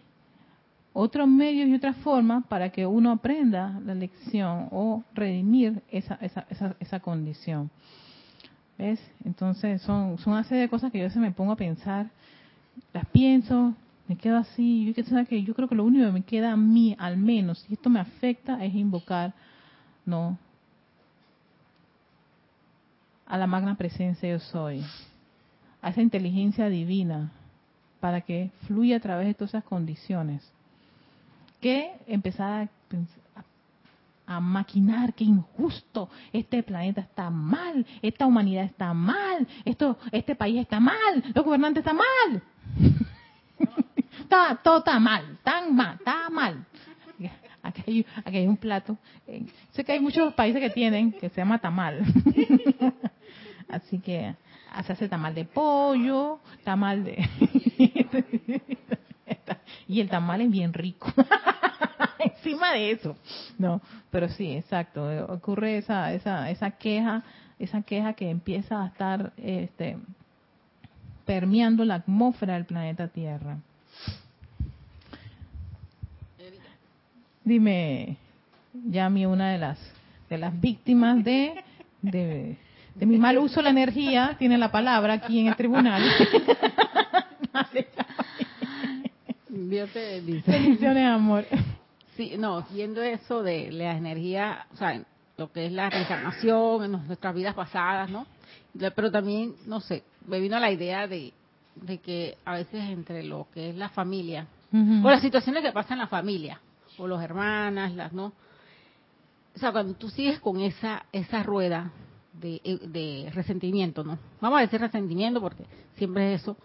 otros medios y otras formas para que uno aprenda la lección o redimir esa, esa, esa, esa condición. ¿Ves? Entonces son, son una serie de cosas que yo se me pongo a pensar, las pienso, me quedo así, yo, que yo creo que lo único que me queda a mí, al menos, si esto me afecta, es invocar, no, a la magna presencia yo soy, a esa inteligencia divina para que fluya a través de todas esas condiciones. Que empezar a, maquinar que injusto, este planeta está mal, esta humanidad está mal, esto, este país está mal, los gobernantes están mal. está, todo está mal, tan mal, está mal. Aquí hay, aquí hay un plato. Eh, sé que hay muchos países que tienen que se llama tamal. Así que se hace tamal de pollo, tamal de... y el tamal es bien rico. Encima de eso. No, pero sí, exacto. Ocurre esa, esa, esa queja, esa queja que empieza a estar este, permeando la atmósfera del planeta Tierra. Dime, Yami, una de las de las víctimas de, de, de mi mal uso de la energía, tiene la palabra aquí en el tribunal. Dios te dice. Bendiciones, amor. Sí, no, viendo eso de la energía, o sea, lo que es la reencarnación en nuestras vidas pasadas, ¿no? Pero también, no sé, me vino la idea de, de que a veces entre lo que es la familia, o las situaciones que pasan en la familia, o los hermanas, las no. O sea, cuando tú sigues con esa esa rueda de, de resentimiento, ¿no? Vamos a decir resentimiento porque siempre es eso.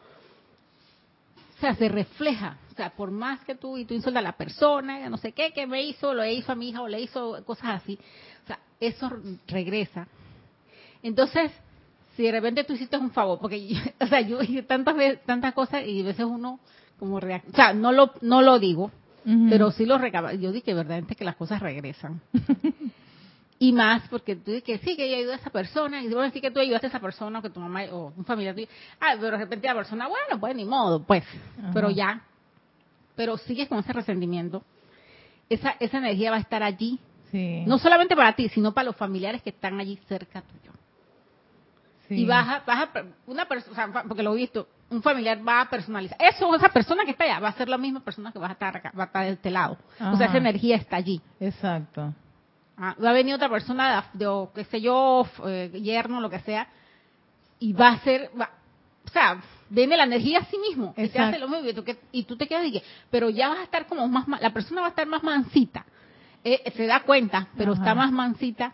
O sea, se refleja. O sea, por más que tú y tú insultas a la persona, no sé qué, que me hizo, lo hizo a mi hija o le hizo cosas así. O sea, eso regresa. Entonces, si de repente tú hiciste un favor, porque, yo- o sea, yo hice tantas veces, tantas cosas y a veces uno como reacciona. O sea, no lo, no lo digo, pero sí lo recaba. Yo dije verdaderamente que las cosas regresan. y más porque tú dices que sí, que yo ayudé a esa persona, y bueno, sí que tú ayudaste a esa persona, o que tu mamá o un familiar tuyo, ah, pero de repente la persona, bueno, pues ni modo, pues, Ajá. pero ya, pero sigues con ese resentimiento, esa, esa energía va a estar allí, Sí. no solamente para ti, sino para los familiares que están allí cerca tuyo. sí. Y vas a, vas a- una persona, porque lo he visto, un familiar va a personalizar. Eso, esa persona que está allá va a ser la misma persona que va a estar acá, va a estar de este lado. O sea, esa energía está allí. Exacto. Ah, va a venir otra persona de, de, o qué sé yo, eh, yerno, lo que sea, y va a ser, va- o sea, viene la energía a sí mismo, y te hace lo mismo, y tú, que- y tú te quedas y que, pero ya vas a estar como más, la persona va a estar más mansita, Eh, se da cuenta, pero Ajá. está más mansita,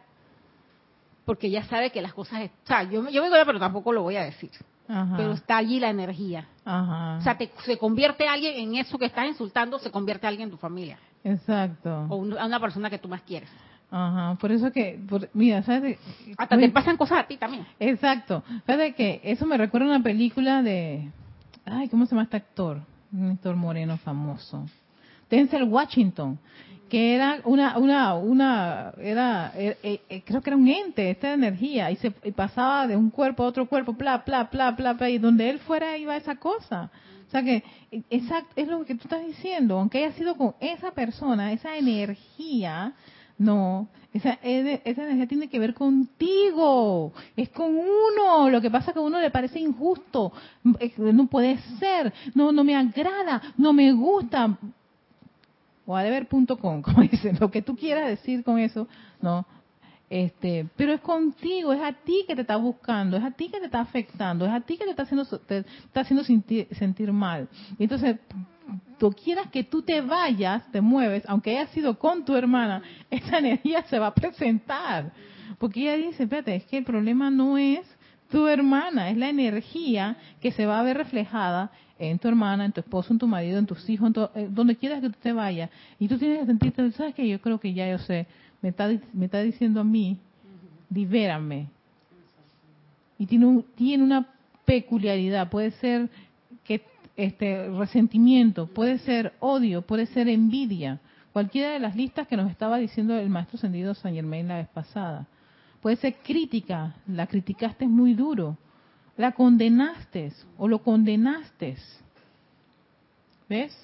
porque ya sabe que las cosas, o sea, yo, me- yo me doy, pero tampoco lo voy a decir, Ajá. pero está allí la energía. Ajá. O sea, te- se convierte alguien en eso que estás insultando, se convierte alguien en tu familia, Exacto. o un- a una persona que tú más quieres. Ajá. Por eso que, por- mira, ¿sabes? Hasta te pasan cosas a ti también. Exacto. Fíjate que eso me recuerda a una película de... Ay, ¿cómo se llama este actor? Un actor moreno famoso. Denzel Washington. Que era una, una, una, era, eh, eh, eh, creo que era un ente, esta energía, y se y pasaba de un cuerpo a otro cuerpo, bla, bla, bla, bla, bla, y donde él fuera iba esa cosa. O sea que, exacto, es lo que tú estás diciendo, aunque haya sido con esa persona, esa energía, no, esa, esa energía tiene que ver contigo, es con uno. Lo que pasa es que a uno le parece injusto, no puede ser, no, no me agrada, no me gusta. O adever.com, como dicen, lo que tú quieras decir con eso, no. Este, pero es contigo, es a ti que te está buscando, es a ti que te está afectando, es a ti que te está haciendo, te está haciendo sentir, sentir mal. Entonces, quieras que tú te vayas, te mueves, aunque haya sido con tu hermana, esa energía se va a presentar. Porque ella dice, espérate, es que el problema no es tu hermana, es la energía que se va a ver reflejada en tu hermana, en tu esposo, en tu marido, en tus hijos, en to- eh, donde quieras que tú te vayas. Y tú tienes que sentirte, ¿sabes qué? Yo creo que ya yo sé, me está, me está diciendo a mí, libérame. Y tiene, un- tiene una peculiaridad, puede ser que este resentimiento, puede ser odio, puede ser envidia, cualquiera de las listas que nos estaba diciendo el maestro Sendido San Germain la vez pasada. Puede ser crítica, la criticaste muy duro, la condenaste o lo condenaste. ¿Ves?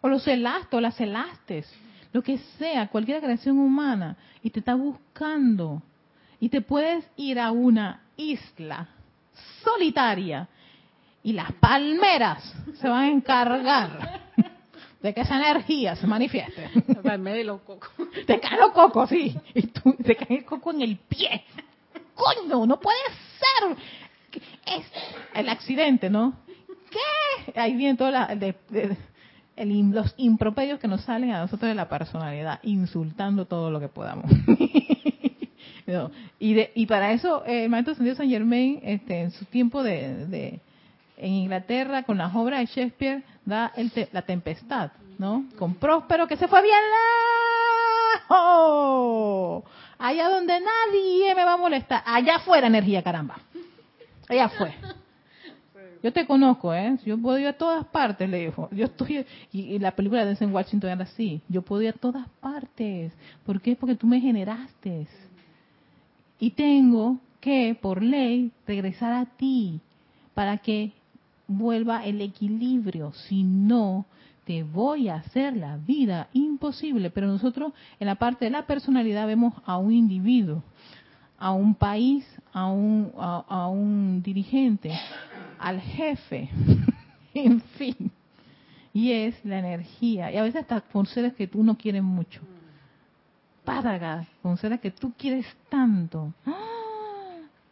O lo celaste o la celaste. Lo que sea, cualquier creación humana. Y te está buscando. Y te puedes ir a una isla solitaria. Y las palmeras se van a encargar de que esa energía se manifieste. Palmera de los cocos. Te caen los cocos, sí. Y tú te cae el coco en el pie. Coño, no puede ser. Es el accidente, ¿no? ¿Qué? Ahí vienen todos la- de- de- el los improperios que nos salen a nosotros de la personalidad, insultando todo lo que podamos. No, y, de, y para eso eh, el maestro San Germain, este, en su tiempo de, de- en Inglaterra, con las obras de Shakespeare, da el te- la tempestad, ¿no? Con Próspero que se fue bien lejos, allá donde nadie me va a molestar, allá fuera energía, caramba, allá fue. Yo te conozco, ¿eh? Yo puedo ir a todas partes, le dijo. Yo estoy, y, la película de Denzel Washington era así. Yo puedo ir a todas partes. ¿Por qué? Porque tú me generaste. Y tengo que, por ley, regresar a ti para que vuelva el equilibrio. Si no, te voy a hacer la vida imposible. Pero nosotros en la parte de la personalidad vemos a un individuo, a un país, a un, a, un dirigente, al jefe, en fin. Y es la energía. Y a veces hasta con seres que tú no quieres mucho. Pádaga, con seres que tú quieres tanto. ¡Ah!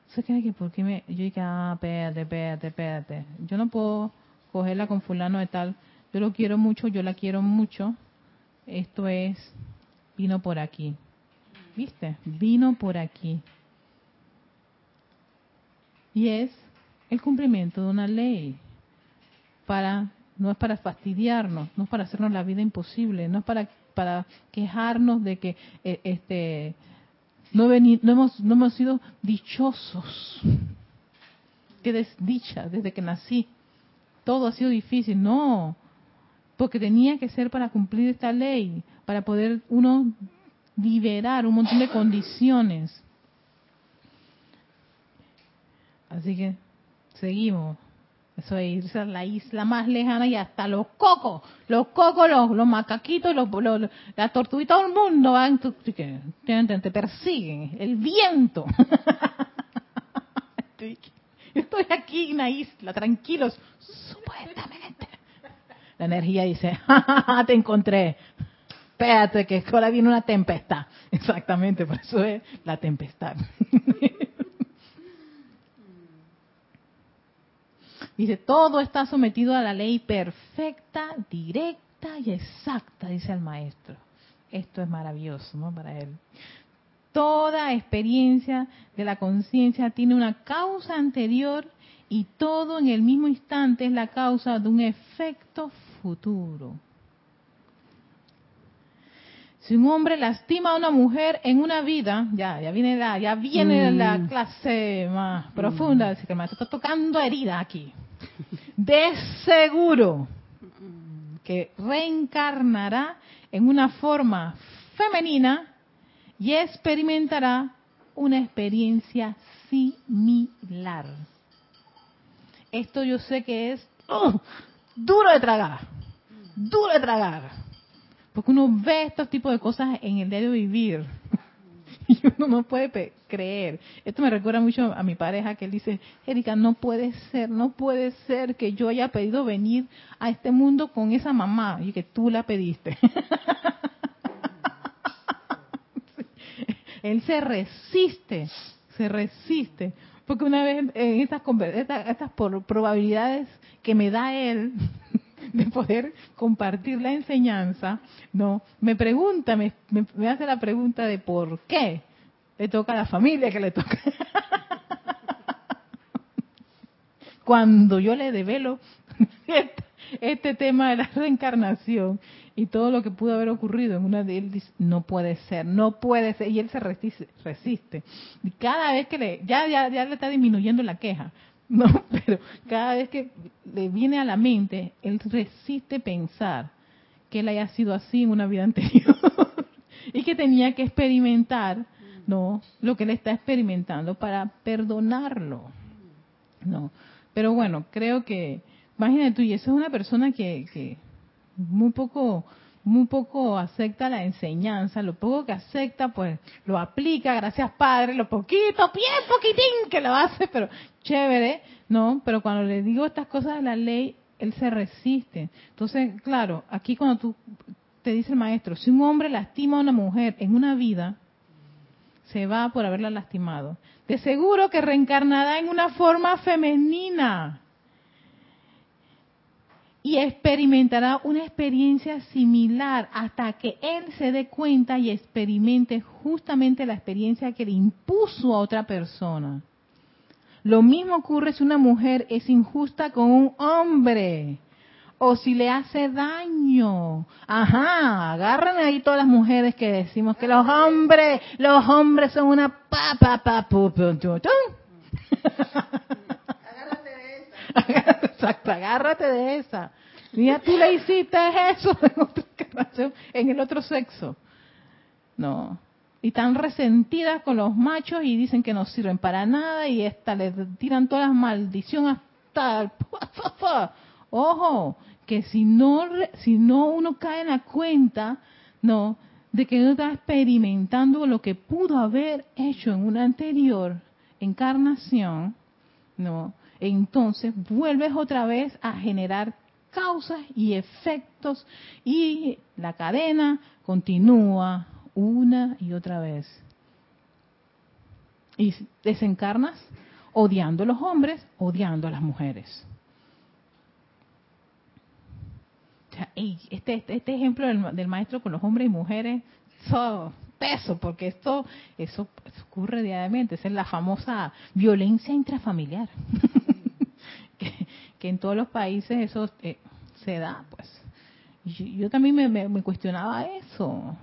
Se queda que porque me... Yo dije, ah, espérate, espérate, espérate. Yo no puedo cogerla con fulano de tal. Yo lo quiero mucho, yo la quiero mucho. Esto es, vino por aquí. ¿Viste? Vino por aquí. Y es el cumplimiento de una ley. Para, no es para fastidiarnos, no es para hacernos la vida imposible, no es para, para quejarnos de que eh, este no, no, hemos, no hemos sido dichosos. Qué desdicha desde que nací todo ha sido difícil. No, porque tenía que ser para cumplir esta ley, para poder uno liberar un montón de condiciones. Así que seguimos. Eso es la isla más lejana y hasta los cocos, los cocos, los, macaquitos, los, los, las tortuguitas, todo el mundo van, te, persiguen, el viento. Estoy aquí en la isla, tranquilos, supuestamente. La energía dice, te encontré. Espérate, que ahora viene una tempestad. Exactamente, por eso es la tempestad. Dice, todo está sometido a la ley perfecta, directa y exacta, dice el maestro. Esto es maravilloso, ¿no? Para él toda experiencia de la conciencia tiene una causa anterior y todo en el mismo instante es la causa de un efecto futuro. Si un hombre lastima a una mujer en una vida, ya, ya viene la, ya viene la mm. clase más profunda, que el está tocando herida aquí. De seguro que reencarnará en una forma femenina y experimentará una experiencia similar. Esto yo sé que es ¡oh! duro de tragar, duro de tragar, porque uno ve estos tipos de cosas en el diario vivir y uno no puede creer. Esto me recuerda mucho a mi pareja que él dice, Erika, no puede ser, no puede ser que yo haya pedido venir a este mundo con esa mamá y que tú la pediste. Él se resiste, se resiste. Porque una vez en estas, estas, probabilidades que me da él de poder compartir la enseñanza, no, me pregunta, me, me, hace la pregunta de por qué le toca a la familia que le toca. Cuando yo le develo este tema de la reencarnación y todo lo que pudo haber ocurrido en una de él dice, no puede ser, no puede ser, y él se resiste, resiste. Y cada vez que le, ya, ya, ya le está disminuyendo la queja, no, pero cada vez que le viene a la mente, él resiste pensar que él haya sido así en una vida anterior y que tenía que experimentar, no, lo que él está experimentando para perdonarlo, no. Pero bueno, creo que, imagínate tú, y esa es una persona que, que muy poco muy poco acepta la enseñanza, lo poco que acepta, pues lo aplica, gracias Padre, lo poquito, bien poquitín que lo hace, pero chévere, ¿no? Pero cuando le digo estas cosas de la ley, él se resiste. Entonces, claro, aquí cuando tú te dice el maestro, si un hombre lastima a una mujer en una vida, se va por haberla lastimado. De seguro que reencarnará en una forma femenina y experimentará una experiencia similar hasta que él se dé cuenta y experimente justamente la experiencia que le impuso a otra persona. Lo mismo ocurre si una mujer es injusta con un hombre o si le hace daño. Ajá, agarran ahí todas las mujeres que decimos que los hombres, los hombres son una pa pa pa Agárrate de esa. Exacto, agárrate de esa. Mira, tú le hiciste eso en otra en el otro sexo. No. Y están resentidas con los machos y dicen que no sirven para nada y esta le tiran todas las maldiciones hasta Ojo, que si no, si no uno cae en la cuenta, no, de que uno está experimentando lo que pudo haber hecho en una anterior encarnación, no, entonces vuelves otra vez a generar causas y efectos y la cadena continúa una y otra vez. Y desencarnas odiando a los hombres, odiando a las mujeres. este, este, este, ejemplo del, maestro con los hombres y mujeres, eso, peso, porque esto eso, ocurre diariamente, esa es la famosa violencia intrafamiliar, en todos los países eso eh, se da, pues. Yo, también me, cuestionaba eso.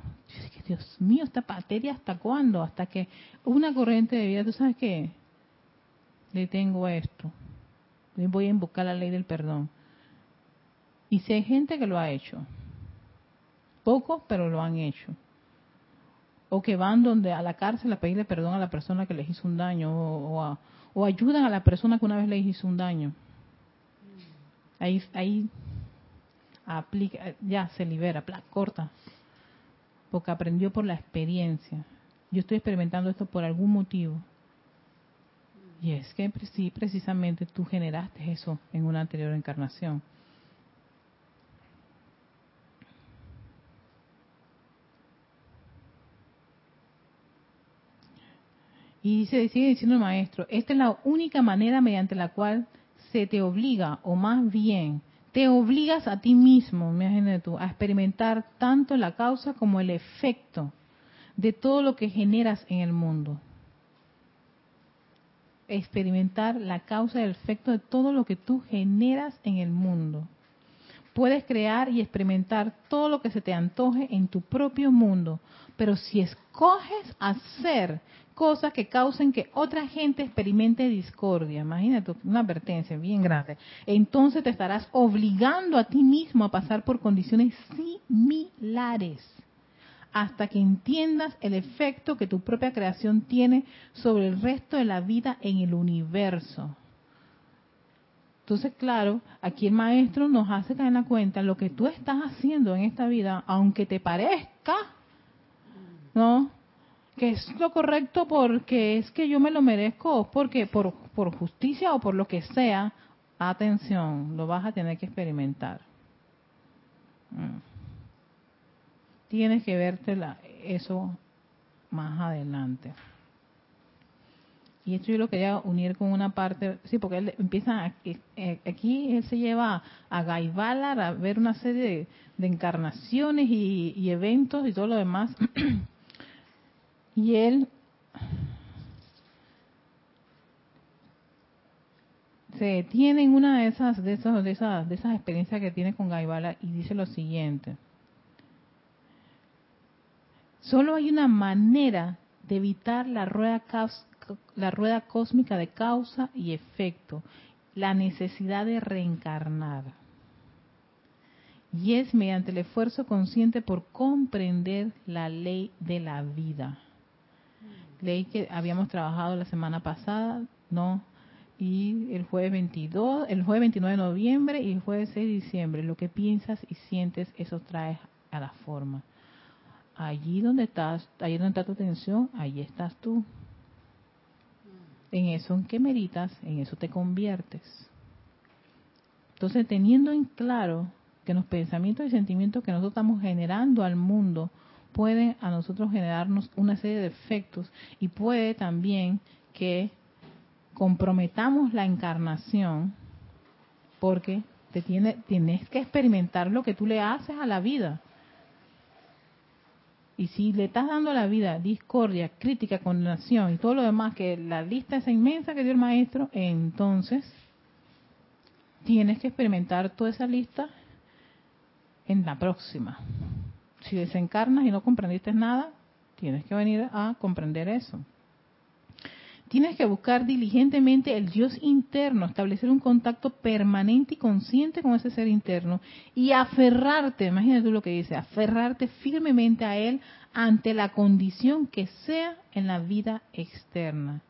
Dios mío, esta materia hasta cuándo? Hasta que una corriente de vida, tú sabes qué, le tengo esto. Voy a invocar la ley del perdón. Y si hay gente que lo ha hecho, pocos, pero lo han hecho. O que van donde a la cárcel a pedirle perdón a la persona que les hizo un daño, o, o, ayudan a la persona que una vez les hizo un daño. Ahí, ahí aplica, ya se libera, corta, porque aprendió por la experiencia. Yo estoy experimentando esto por algún motivo. Y es que sí, precisamente tú generaste eso en una anterior encarnación. Y dice, sigue diciendo el maestro, esta es la única manera mediante la cual se te obliga, o más bien, te obligas a ti mismo, imagínate tú, a experimentar tanto la causa como el efecto de todo lo que generas en el mundo. Experimentar la causa y el efecto de todo lo que tú generas en el mundo. Puedes crear y experimentar todo lo que se te antoje en tu propio mundo, pero si escoges hacer cosas que causen que otra gente experimente discordia. Imagínate una advertencia bien grande. Entonces te estarás obligando a ti mismo a pasar por condiciones similares hasta que entiendas el efecto que tu propia creación tiene sobre el resto de la vida en el universo. Entonces, claro, aquí el maestro nos hace caer en la cuenta lo que tú estás haciendo en esta vida, aunque te parezca, ¿no? Que es lo correcto porque es que yo me lo merezco, porque por, por justicia o por lo que sea, atención, lo vas a tener que experimentar. Mm. Tienes que verte eso más adelante. Y esto yo lo quería unir con una parte, sí, porque él empieza, aquí, eh, aquí él se lleva a Gaibalar a ver una serie de, encarnaciones y eventos y todo lo demás Y él se detiene en una de esas, de esas, de esas, de esas experiencias que tiene con Gaibala y dice lo siguiente. Solo hay una manera de evitar la rueda, la rueda cósmica de causa y efecto, la necesidad de reencarnar. Y es mediante el esfuerzo consciente por comprender la ley de la vida ley que habíamos trabajado la semana pasada, ¿no? Y el jueves 22, el jueves 29 de noviembre y el jueves 6 de diciembre. Lo que piensas y sientes, eso traes a la forma. Allí donde estás, allí donde está tu atención, allí estás tú. En eso en que meditas, en eso te conviertes. Entonces, teniendo en claro que los pensamientos y sentimientos que nosotros estamos generando al mundo puede a nosotros generarnos una serie de efectos y puede también que comprometamos la encarnación porque te tiene, tienes que experimentar lo que tú le haces a la vida. Y si le estás dando a la vida discordia, crítica, condenación y todo lo demás, que la lista es inmensa que dio el maestro, entonces tienes que experimentar toda esa lista en la próxima si desencarnas y no comprendiste nada, tienes que venir a comprender eso. Tienes que buscar diligentemente el Dios interno, establecer un contacto permanente y consciente con ese ser interno y aferrarte, imagínate tú lo que dice, aferrarte firmemente a Él ante la condición que sea en la vida externa.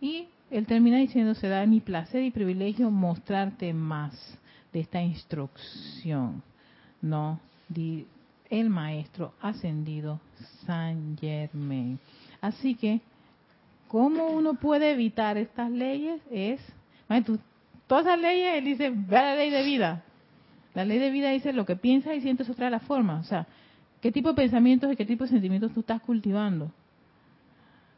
Y él termina diciendo, se da mi placer y privilegio mostrarte más de esta instrucción. No, di el maestro ascendido San Germain. Así que, ¿cómo uno puede evitar estas leyes? Es, todas las leyes, él dice, ve la ley de vida. La ley de vida dice lo que piensas y sientes otra la forma. O sea, ¿qué tipo de pensamientos y qué tipo de sentimientos tú estás cultivando?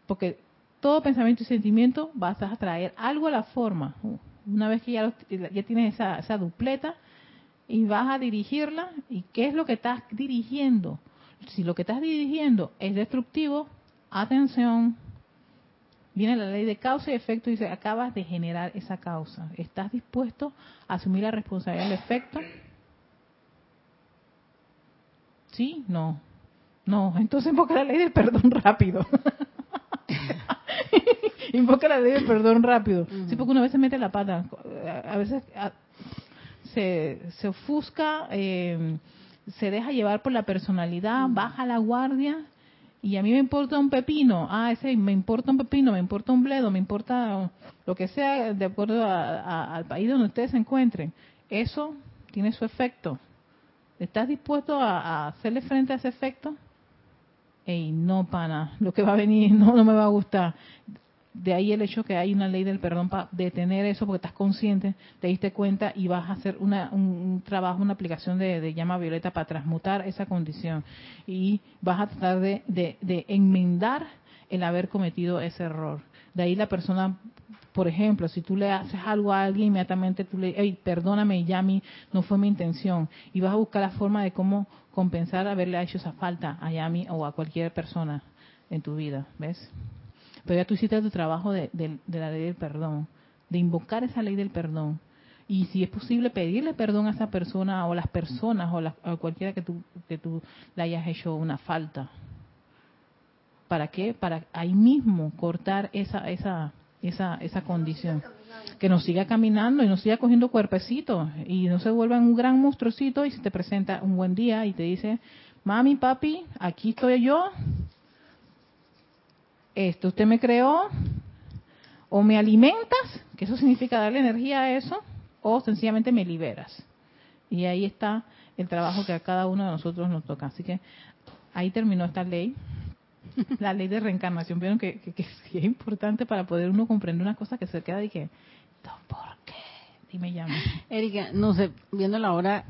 Porque todo pensamiento y sentimiento vas a traer algo a la forma. Una vez que ya, ya tienes esa, esa dupleta, y vas a dirigirla. ¿Y qué es lo que estás dirigiendo? Si lo que estás dirigiendo es destructivo, atención, viene la ley de causa y efecto y dice, acabas de generar esa causa. ¿Estás dispuesto a asumir la responsabilidad del efecto? ¿Sí? No. No, entonces invoca la ley del perdón rápido. invoca la ley del perdón rápido. Sí, porque una vez se mete la pata. A veces se, se ofusca, eh, se deja llevar por la personalidad, baja la guardia y a mí me importa un pepino, ah, ese me importa un pepino, me importa un bledo, me importa lo que sea de acuerdo al país donde ustedes se encuentren. Eso tiene su efecto. ¿Estás dispuesto a, a hacerle frente a ese efecto? Ey, no, pana, lo que va a venir no, no me va a gustar de ahí el hecho que hay una ley del perdón para detener eso porque estás consciente, te diste cuenta y vas a hacer una, un, trabajo, una aplicación de, llama violeta para transmutar esa condición y vas a tratar de, de, enmendar el haber cometido ese error. De ahí la persona, por ejemplo, si tú le haces algo a alguien, inmediatamente tú le, hey, perdóname, Yami, no fue mi intención. Y vas a buscar la forma de cómo compensar haberle hecho esa falta a Yami o a cualquier persona en tu vida, ¿ves? Pero ya tú hiciste tu trabajo de, la ley del perdón, de invocar esa ley del perdón. Y si es posible pedirle perdón a esa persona o las personas o a cualquiera que tú, que tú le hayas hecho una falta. ¿Para qué? Para ahí mismo cortar esa, esa, esa, esa condición. Que nos siga caminando y nos siga cogiendo cuerpecito y no se vuelva un gran monstruocito y se te presenta un buen día y te dice, mami, papi, aquí estoy yo, esto usted me creó, o me alimentas, que eso significa darle energía a eso, o sencillamente me liberas. Y ahí está el trabajo que a cada uno de nosotros nos toca. Así que ahí terminó esta ley, la ley de reencarnación. Vieron que, que, es importante para poder uno comprender una cosa que se queda y que, ¿por qué? Dime ya. Erika, no sé, viendo la hora,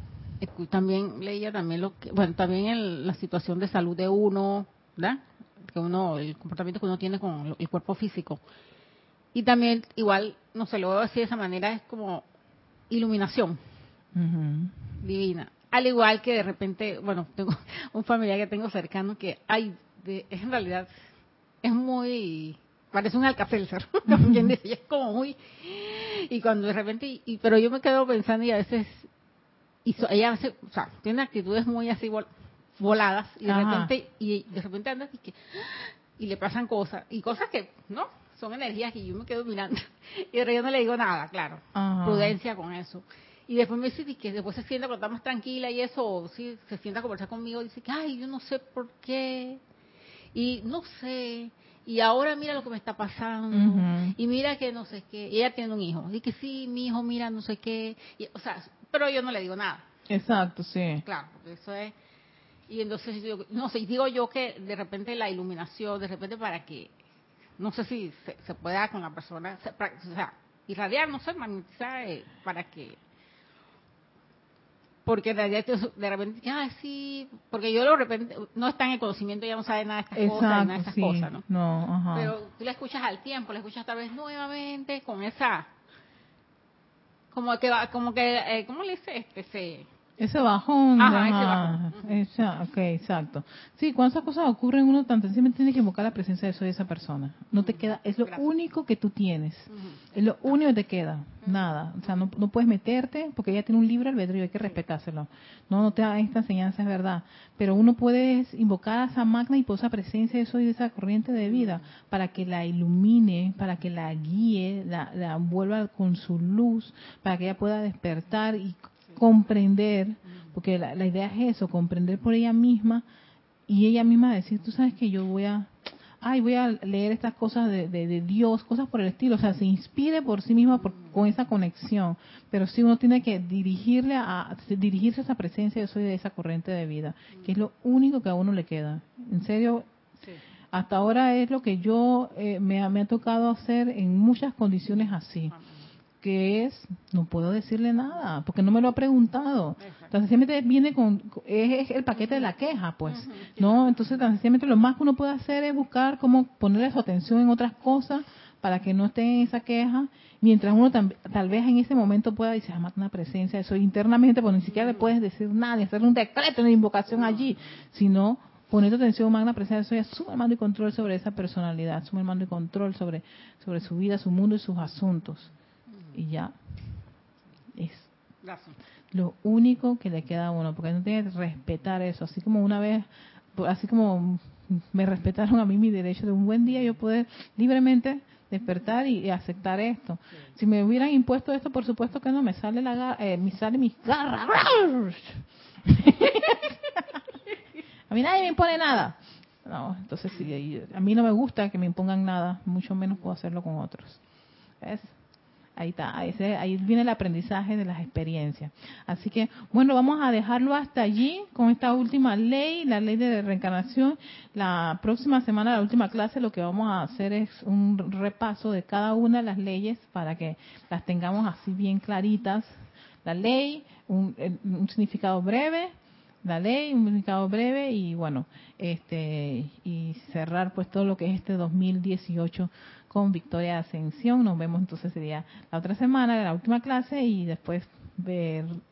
también leía también lo que, bueno, también la situación de salud de uno, ¿verdad? Que uno, el comportamiento que uno tiene con el cuerpo físico. Y también, igual, no se lo veo así de esa manera, es como iluminación divina. Al igual que de repente, bueno, tengo un familiar que tengo cercano que, hay de, es en realidad, es muy, parece un alcacelser, también es como muy, y cuando de repente, y, pero yo me quedo pensando y a veces, y ella hace, o sea, tiene actitudes muy así, voladas y de repente y de repente andas y que y le pasan cosas y cosas que no son energías que yo me quedo mirando y de yo no le digo nada claro prudencia con eso. Y después me dice que después se sienta cuando está más tranquila y eso o si se sienta a conversar conmigo y dice que ay yo no sé por qué y no sé y ahora mira lo que me está pasando y mira que no sé qué y ella tiene un hijo y que sí mi hijo mira no sé qué y, o sea pero yo no le digo nada. Exacto sí. Claro eso es y entonces, no sé, digo yo que de repente la iluminación, de repente para que, no sé si se, pueda con la persona, o sea, irradiar, no sé, magnetizar, eh, para que porque de repente, ah, sí, porque yo de repente no está en el conocimiento, ya no sabe nada de estas cosas, nada de estas cosas, ¿no? no ajá. Pero tú la escuchas al tiempo, la escuchas tal vez nuevamente con esa, como que, como que, eh, ¿cómo le dice? Este, se, ese bajón. Ajá, ese bajón. exacto. Sí, cuando esas cosas ocurren, uno tan sencillamente tiene que invocar la presencia de eso de esa persona. No te queda, es lo único que tú tienes. Es lo único que te queda. Nada. O sea, no, no puedes meterte porque ella tiene un libre albedrío, hay que respetárselo. No, no te da esta enseñanza, es verdad. Pero uno puede invocar a esa magna y posa presencia de eso y de esa corriente de vida para que la ilumine, para que la guíe, la, la vuelva con su luz, para que ella pueda despertar y comprender, porque la, idea es eso, comprender por ella misma y ella misma decir, tú sabes que yo voy a, ay, voy a leer estas cosas de, de, Dios, cosas por el estilo, o sea, se inspire por sí mismo con esa conexión, pero sí uno tiene que dirigirle a, dirigirse a esa presencia, yo soy de esa corriente de vida, que es lo único que a uno le queda. En serio, hasta ahora es lo que yo eh, me, me, ha tocado hacer en muchas condiciones así que es, no puedo decirle nada, porque no me lo ha preguntado. Entonces, siempre viene con, es, el paquete de la queja, pues, ¿no? Entonces, sencillamente lo más que uno puede hacer es buscar cómo ponerle su atención en otras cosas para que no esté en esa queja, mientras uno tal vez en ese momento pueda decir, ah, una presencia, eso internamente, pues ni siquiera le puedes decir nada, hacer un decreto, una invocación allí, sino poner atención, magna presencia, soy asume el mando y control sobre esa personalidad, asume el mando y control sobre, sobre su vida, su mundo y sus asuntos y ya. Es lo único que le queda a uno, porque no tiene que respetar eso. Así como una vez, así como me respetaron a mí mi derecho de un buen día yo poder libremente despertar y, aceptar esto. Si me hubieran impuesto esto, por supuesto que no, me sale la eh, me sale mis garras. a mí nadie me impone nada. No, entonces sí, a mí no me gusta que me impongan nada, mucho menos puedo hacerlo con otros. ¿Ves? Ahí está, ahí, viene el aprendizaje de las experiencias. Así que, bueno, vamos a dejarlo hasta allí con esta última ley, la ley de reencarnación. La próxima semana, la última clase, lo que vamos a hacer es un repaso de cada una de las leyes para que las tengamos así bien claritas. La ley, un, un significado breve, la ley, un significado breve y bueno, este y cerrar pues todo lo que es este 2018 con Victoria Ascensión. Nos vemos entonces sería la otra semana, la última clase y después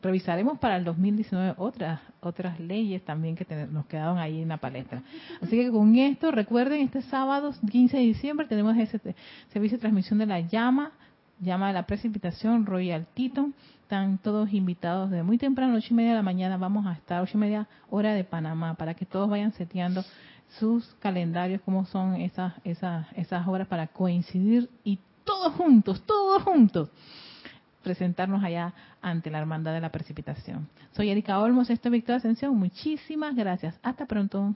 revisaremos para el 2019 otras otras leyes también que nos quedaron ahí en la palestra. Así que con esto recuerden este sábado 15 de diciembre tenemos ese servicio de transmisión de la llama, llama de la precipitación Royal Tito. Están todos invitados de muy temprano, ocho y media de la mañana. Vamos a estar ocho y media hora de Panamá para que todos vayan seteando sus calendarios, cómo son esas, esas, esas horas para coincidir y todos juntos, todos juntos, presentarnos allá ante la hermandad de la precipitación. Soy Erika Olmos, esto es Victoria Ascensión. Muchísimas gracias. Hasta pronto.